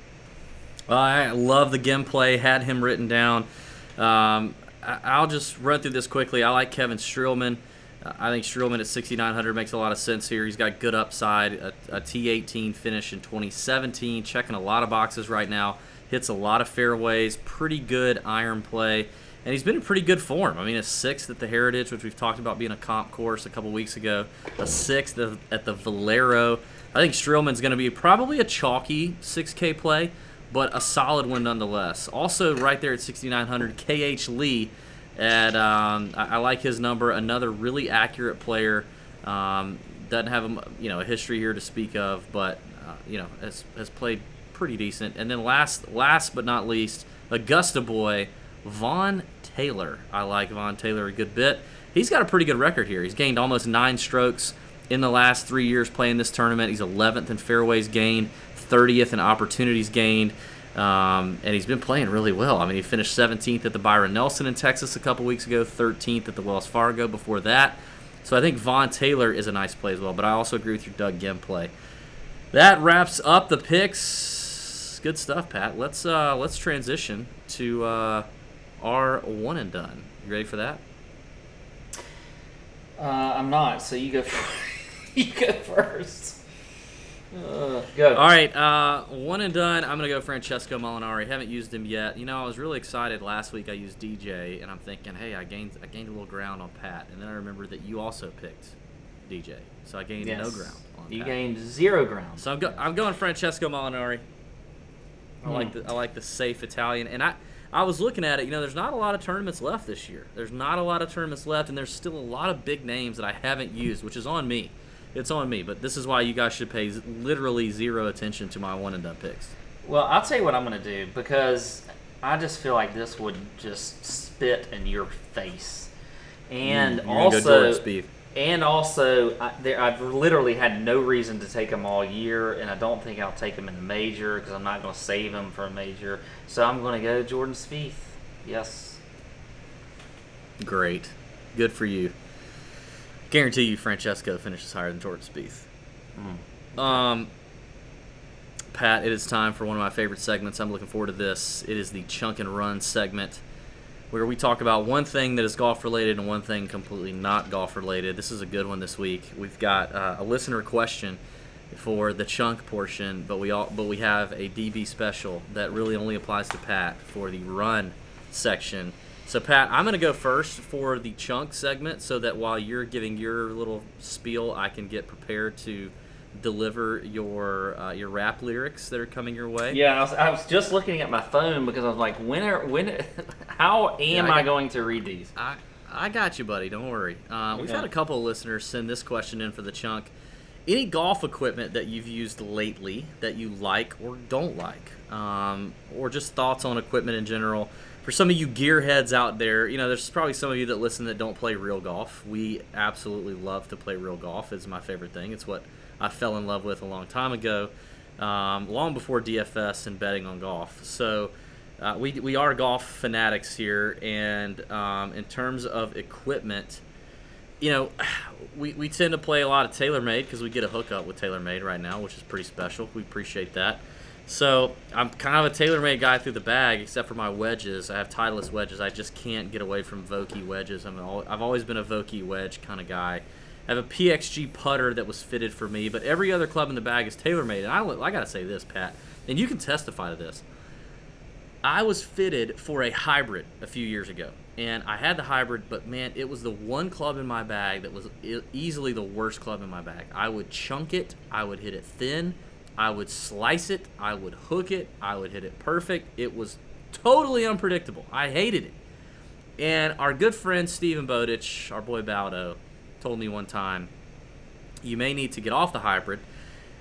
I love the Ghim play. Had him written down. Um, I'll just run through this quickly. I like Kevin Streelman. I think Streelman at 6,900 makes a lot of sense here. He's got good upside, a, a T18 finish in 2017, checking a lot of boxes right now. Hits a lot of fairways, pretty good iron play, and he's been in pretty good form. I mean, a sixth at the Heritage, which we've talked about being a comp course a couple weeks ago, a sixth at the Valero. I think Streelman's going to be probably a chalky 6K play, but a solid one nonetheless. Also, right there at 6,900, KH Lee. At um, I, I, like his number. Another really accurate player. Um, doesn't have a you know a history here to speak of, but uh, you know has has played pretty decent. And then last last but not least, Augusta boy Vaughn Taylor. I like Vaughn Taylor a good bit. He's got a pretty good record here. He's gained almost nine strokes in the last three years playing this tournament. He's 11th in fairways gained, 30th in opportunities gained. Um, and he's been playing really well. I mean, he finished 17th at the Byron Nelson in Texas a couple weeks ago, 13th at the Wells Fargo before that. So I think Vaughn Taylor is a nice play as well. But I also agree with your Doug Ghim play. That wraps up the picks. Good stuff, Pat. Let's uh, let's transition to uh, our one and done. You ready for that? Uh, I'm not. So you go. you go first. Uh, go. All right, uh, one and done. I'm gonna go Francesco Molinari. Haven't used him yet. You know, I was really excited last week. I used DJ, and I'm thinking, hey, I gained I gained a little ground on Pat, and then I remembered that you also picked DJ, so I gained yes. no ground. on You Pat. gained zero ground. So I'm, go- I'm going Francesco Molinari. I hmm. like the I like the safe Italian, and I I was looking at it. You know, there's not a lot of tournaments left this year. There's not a lot of tournaments left, and there's still a lot of big names that I haven't used, which is on me it's on me. But this is why you guys should pay literally zero attention to my one and done picks. Well, I'll tell you what I'm going to do because I just feel like this would just spit in your face, and mm, also. Go and also, I, there, I've literally had no reason to take them all year, and I don't think I'll take them in the major because I'm not going to save them for a major. So I'm going to go Jordan Spieth. Yes. Great. Good for you. Guarantee you, Francesco finishes higher than Jordan Spieth. Mm. Um, Pat, it is time for one of my favorite segments. I'm looking forward to this. It is the Chunk and Run segment, where we talk about one thing that is golf related and one thing completely not golf related. This is a good one this week. We've got uh, a listener question for the chunk portion, but we all but we have a DB special that really only applies to Pat for the run section. So, Pat, I'm going to go first for the chunk segment so that while you're giving your little spiel, I can get prepared to deliver your uh, your rap lyrics that are coming your way. Yeah, I was, I was, just looking at my phone because I was like, when are when? How am yeah, I, I, going to read these? I I got you, buddy. Don't worry. Uh, we've had a couple of listeners send this question in for the chunk. Any golf equipment that you've used lately that you like or don't like, um, or just thoughts on equipment in general? For some of you gearheads out there, you know, there's probably some of you that listen that don't play real golf. We absolutely love to play real golf. It's my favorite thing. It's what I fell in love with a long time ago, um, long before DFS and betting on golf. So uh, we, we are golf fanatics here. And um, in terms of equipment, you know, we, we tend to play a lot of TaylorMade because we get a hookup with TaylorMade right now, which is pretty special. We appreciate that. So I'm kind of a TaylorMade guy through the bag, except for my wedges. I have Titleist wedges. I just can't get away from Vokey wedges. I'm all, I've always been a Vokey wedge kind of guy. I have a PXG putter that was fitted for me, but every other club in the bag is TaylorMade. And I, I gotta say this, Pat, and you can testify to this. I was fitted for a hybrid a few years ago, and I had the hybrid, but man, it was the one club in my bag that was easily the worst club in my bag. I would chunk it, I would hit it thin, I would slice it, I would hook it, I would hit it perfect. It was totally unpredictable. I hated it. And our good friend Steven Bowditch, our boy Baldo, told me one time, you may need to get off the hybrid.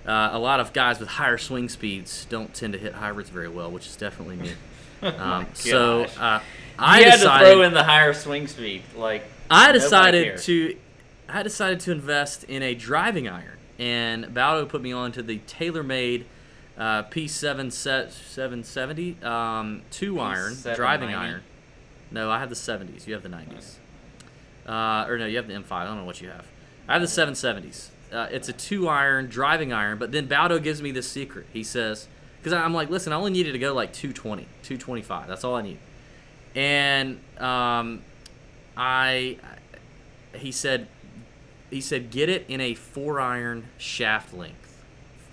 Uh, a lot of guys with higher swing speeds don't tend to hit hybrids very well, which is definitely me. Um, so uh, I you decided, had to throw in the higher swing speed. Like I decided to, I decided to invest in a driving iron and Baldo put me on to the TaylorMade uh, P7 set 770 um, two iron driving iron. No, I have the 70s. You have the 90s. Uh, or no, you have the M5. I don't know what you have. I have the 770s. Uh, it's a two iron driving iron, but then Baldo gives me this secret. He says, because I'm like, listen, I only needed to go like 220, 225. That's all I need. And um, I, he said, he said get it in a four iron shaft length,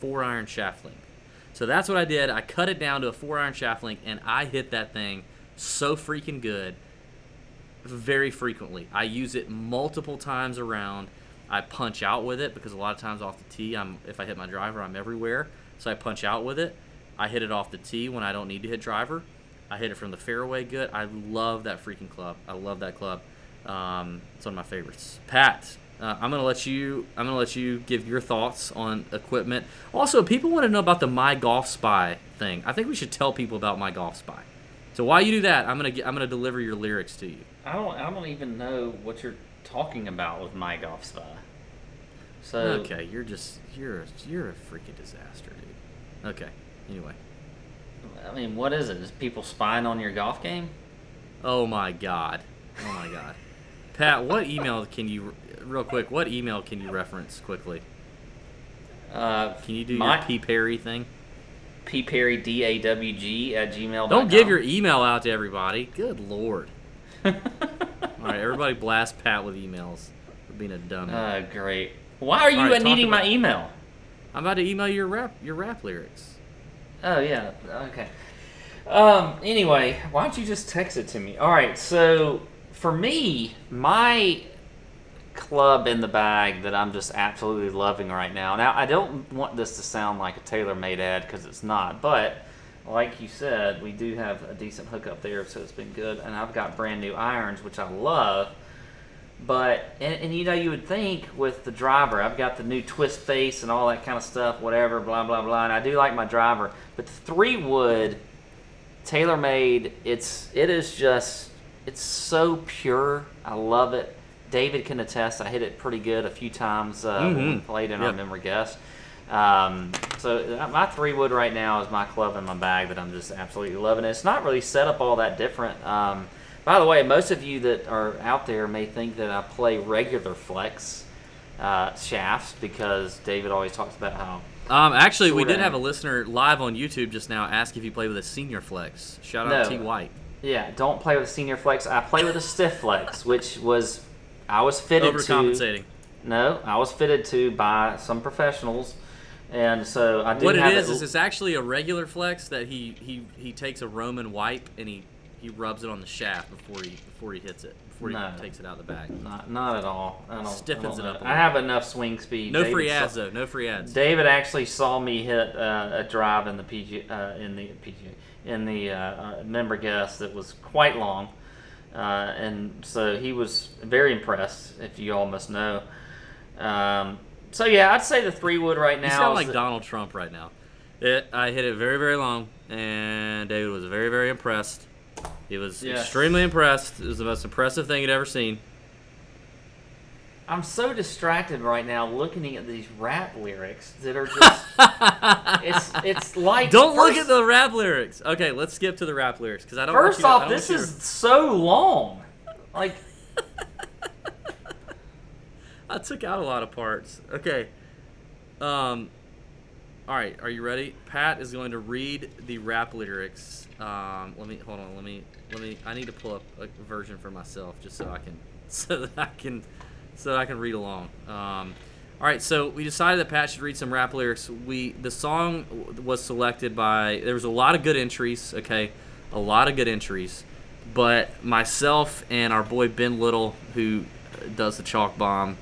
four iron shaft length. So that's what I did. I cut it down to a four iron shaft length, and I hit that thing so freaking good very frequently. I use it multiple times around. I punch out with it because a lot of times off the tee, I'm if I hit my driver, I'm everywhere. So I punch out with it. I hit it off the tee when I don't need to hit driver. I hit it from the fairway good. I love that freaking club. I love that club. Um, it's one of my favorites. Pat, uh, I'm gonna let you. I'm gonna let you give your thoughts on equipment. Also, people want to know about the My Golf Spy thing. I think we should tell people about My Golf Spy. So while you do that, I'm gonna I'm gonna deliver your lyrics to you. I don't. I don't even know what you're talking about with my golf spy. So Okay, you're just you're a, you're a freaking disaster, dude. Okay. Anyway. I mean, what is it? Is people spying on your golf game? Oh my god. Oh my god. Pat, what email can you real quick? What email can you reference quickly? Uh, Can you do my your P Perry thing? P Perry D A W G at gmail. Don't give your email out to everybody. Good lord. All right, everybody blast Pat with emails for being a dummy. uh, great. Why are you right, needing my email? I'm about to email your rap your rap lyrics. Oh yeah. Okay. Um. Anyway, why don't you just text it to me? All right. So for me, my club in the bag that I'm just absolutely loving right now. Now I don't want this to sound like a TaylorMade ad because it's not, but like you said, we do have a decent hookup there, so it's been good. And I've got brand new irons, which I love. But and, and you know you would think with the driver, I've got the new Twist Face and all that kind of stuff, whatever, blah blah blah. And I do like my driver, but the three wood, TaylorMade. It's it is just it's so pure. I love it. David can attest. I hit it pretty good a few times uh, when we Mhm. played in our member guest. Um, so uh, my three wood right now is my club in my bag that I'm just absolutely loving. It's not really set up all that different. Um, by the way, most of you that are out there may think that I play regular flex uh, shafts because David always talks about how Um, actually, we did have a listener live on YouTube just now ask if you play with a senior flex. Shout out No. T White. Yeah, don't play with senior flex. I play with a stiff flex, which was I was fitted to. Overcompensating. No, I was fitted to by some professionals, and so I do What it is is it's actually a regular flex that he he he takes a Roman wipe and he he rubs it on the shaft before he before he hits it before No. he takes it out of the bag. not not at all. I don't, Stiffens I don't it up a I have enough swing speed. No David free saw- ads though. No free ads. David actually saw me hit uh, a drive in the PG uh, in the PG in the uh, uh, member guest that was quite long, uh, and so he was very impressed. If you all must know. Um, so yeah, I'd say the three wood right now. You sound like the- Donald Trump right now. It, I hit it very, very long, and David was very, very impressed. He was Yes. extremely impressed. It was the most impressive thing he'd ever seen. I'm so distracted right now looking at these rap lyrics that are just. it's it's like Don't look at the rap lyrics. Okay, let's skip to the rap lyrics because I don't. First want you to, off, don't this is so long. Like I took out a lot of parts. Okay. Um. All right, are you ready? Pat is going to read the rap lyrics. Um, let me hold on. Let me let me. I need to pull up a version for myself just so I can so that I can so that I can read along. Um, all right, so we decided that Pat should read some rap lyrics. We the song was selected by there was a lot of good entries. Okay, a lot of good entries, but myself and our boy Ben Little, who does the chalk bomb,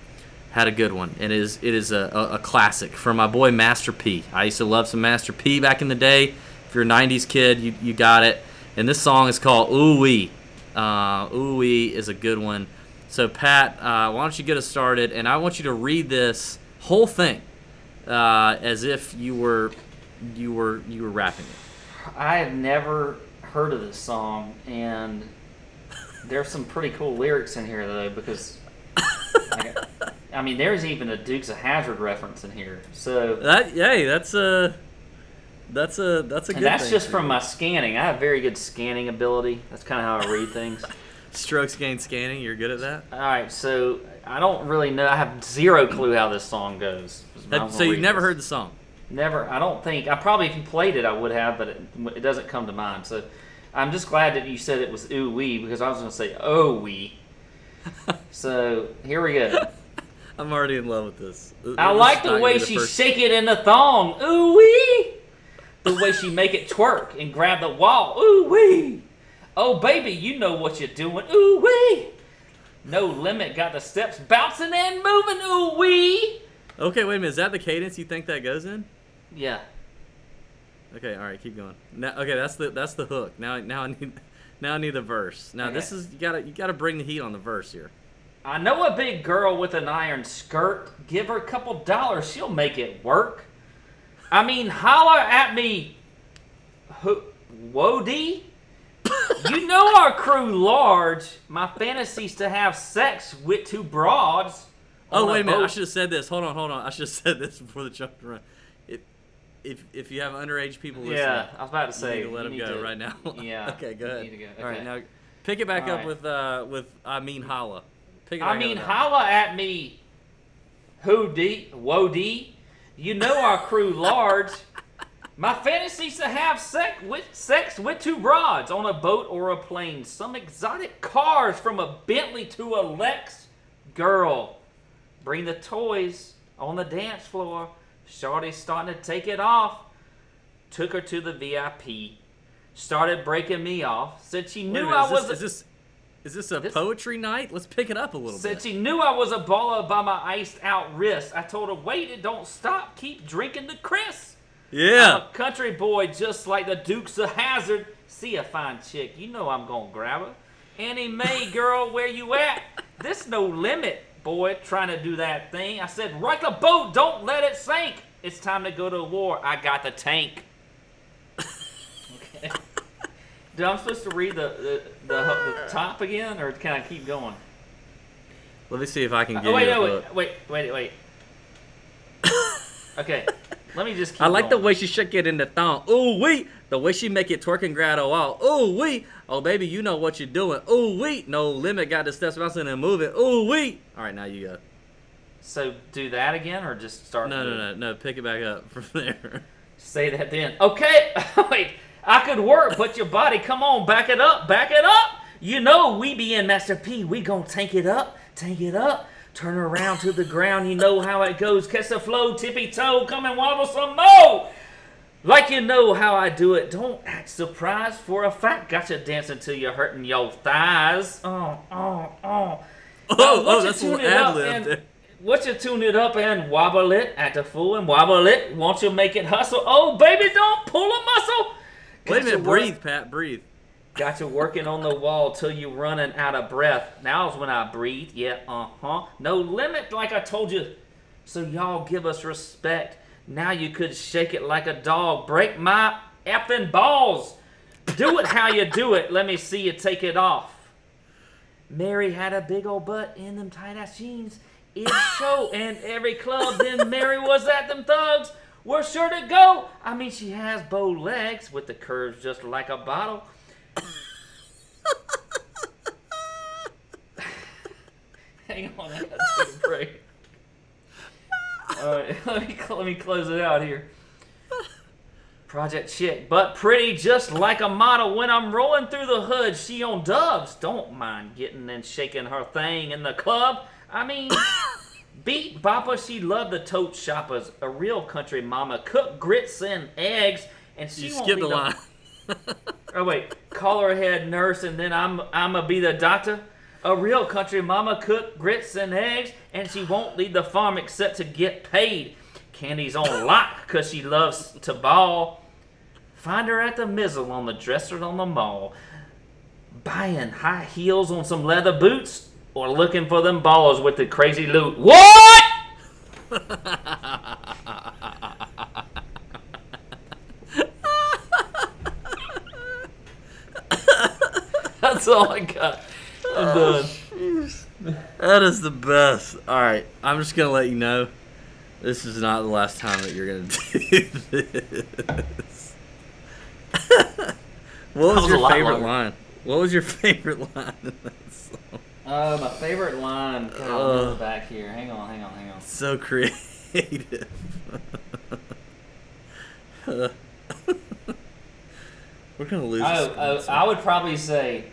had a good one. It is it is a, a, a classic from my boy Master P. I used to love some Master P back in the day. If you're a '90s kid, you, you got it. And this song is called Ooh Wee. Uh, Ooh Wee is a good one. So Pat, uh, why don't you get us started? And I want you to read this whole thing uh, as if you were you were you were rapping it. I have never heard of this song, and there's some pretty cool lyrics in here though because. I, I mean, there's even a Dukes of Hazzard reference in here. So, That hey, that's a that's a that's a good. and that's just from my scanning. I have very good scanning ability. That's kind of how I read things. Strokes gain scanning. You're good at that. All right, so I don't really know. I have zero clue how this song goes. That- so you've never this. heard the song. Never. I don't think. I probably, if you played it, I would have, but it, it doesn't come to mind. So I'm just glad that you said it was ooh wee because I was going to say oh wee. so here we go. I'm already in love with this. I like the way gonna she first- shake it in the thong. Ooh wee. The way she make it twerk and grab the wall. Ooh wee. Oh baby, you know what you're doing. Ooh wee. No limit, got the steps bouncing and moving. Ooh wee. Okay, wait a minute. Is that the cadence you think that goes in? Yeah. Okay, all right, keep going. Now, okay, that's the that's the hook. Now, now I need now I need the verse. Now this is you gotta you gotta bring the heat on the verse here. I know a big girl with an iron skirt. Give her a couple dollars, she'll make it work. I mean, holler at me, Ho- Wody. You know our crew large. My fantasies to have sex with two broads. Oh wait a minute! I should have said this. Hold on, hold on. I should have said this before the jump run. If if if you have underage people listening, Yeah, I was about to you say. need to let them go to- right now. Yeah. okay, go ahead. go. All right, now pick it back All up right. with uh with I mean holla. Pick it I mean, holla at me, who D, whoa D. You know our crew large. My fantasies to have sex with sex with two broads on a boat or a plane. Some exotic cars from a Bentley to a Lex. Girl, bring the toys on the dance floor. Shorty's starting to take it off. Took her to the VIP. Started breaking me off. Said she knew minute, I was. this, a- is this is this a This- poetry night? Let's pick it up a little Said bit. she knew I was a baller by my iced out wrist. I told her, wait, it don't stop. Keep drinking the Chris. I'm Yeah. a country boy just like the Dukes of Hazzard. See a fine chick, you know I'm gonna grab her. Annie Mae, girl, where you at? This no limit, boy, trying to do that thing. I said, right the boat, don't let it sink. It's time to go to war. I got the tank. Okay. Do I'm supposed to read the the, the the top again, or can I keep going? Let me see if I can uh, get Oh, wait, no, wait, wait, wait, wait. okay, let me just keep I like the way she shook it in the thong. Ooh wee, the way she make it twerk and grab wall. Ooh wee, oh baby, you know what you're doing. Ooh wee, no limit, got the steps bouncing and moving. Ooh wee. All right, now you go. So do that again, or just start? No, no, no, no. Pick it back up from there. Say that then. Okay, wait. I could work, but your body, come on, back it up, back it up. You know we be in Master P. We gon' tank it up, tank it up. Turn around to the ground. You know how it goes. Catch the flow, tippy toe, come and wobble some more. Like you know how I do it. Don't act surprised. For a fact, got you dancing till you're hurting your thighs. Uh, uh, uh. Oh, oh, oh. Oh, oh, that's a tune little it ad lib. Once you tune it up and wobble it, act a fool and wobble it. Won't you make it hustle? Oh, baby, don't pull a muscle. Wait a minute, breathe, Pat, breathe. Got you working on the wall till you running out of breath. Now's when I breathe. Yeah, uh huh. No limit, like I told you. So y'all give us respect. Now you could shake it like a dog. Break my effing balls. Do it how you do it. Let me see you take it off. Mary had a big old butt in them tight ass jeans. It show and every club. Then Mary was at them thugs. We're sure to go. I mean, she has bow legs with the curves just like a bottle. Hang on, I gotta take a break. All right, let me let me close it out here. Project chick, but pretty just like a model. When I'm rolling through the hood, she on dubs. Don't mind getting and shaking her thing in the club. I mean, beat bopper. She loved the tote shoppers. A real country mama. Cook grits and eggs, and she You won't skipped be a line. Oh wait, call her head nurse, and then I'm I'ma be the doctor. A real country mama cook grits and eggs, and she won't leave the farm except to get paid. Candy's on lock cause she loves to ball. Find her at the mizzle on the dresser on the mall, buying high heels on some leather boots, or looking for them balls with the crazy loot. What? That's all I got. I'm done. That is the best. All right, I'm just gonna let you know. This is not the last time that you're gonna do this. what was, was your favorite longer. line? What was your favorite line in that song? Uh, my favorite line. God, I'll Uh. back here. Hang on, hang on, hang on. So creative. We're gonna lose. Oh, this oh. I would probably say,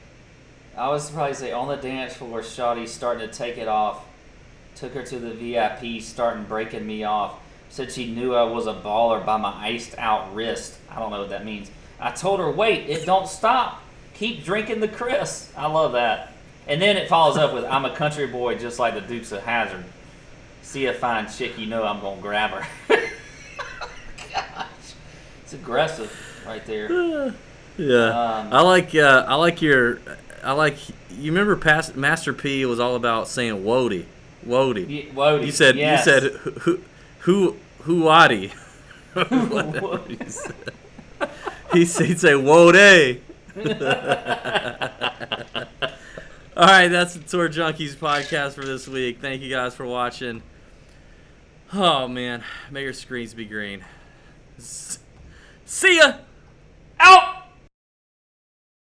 I was probably say on the dance floor, Shotty's starting to take it off. Took her to the VIP, starting breaking me off. Said she knew I was a baller by my iced out wrist. I don't know what that means. I told her, wait, it don't stop. Keep drinking the Chris. I love that. And then it follows up with, I'm a country boy just like the Dukes of Hazzard. See a fine chick, you know I'm gonna grab her. Gosh, it's aggressive right there. Yeah, Um, I like uh, I like your I like you remember past Master P was all about saying Wody, Wody. Y- Wody, You said yes. you said who who who Wadi. He said, he'd say Wody. all right, that's the Tour Junkies podcast for this week. Thank you guys for watching. Oh man, may your screens be green. See ya. Out!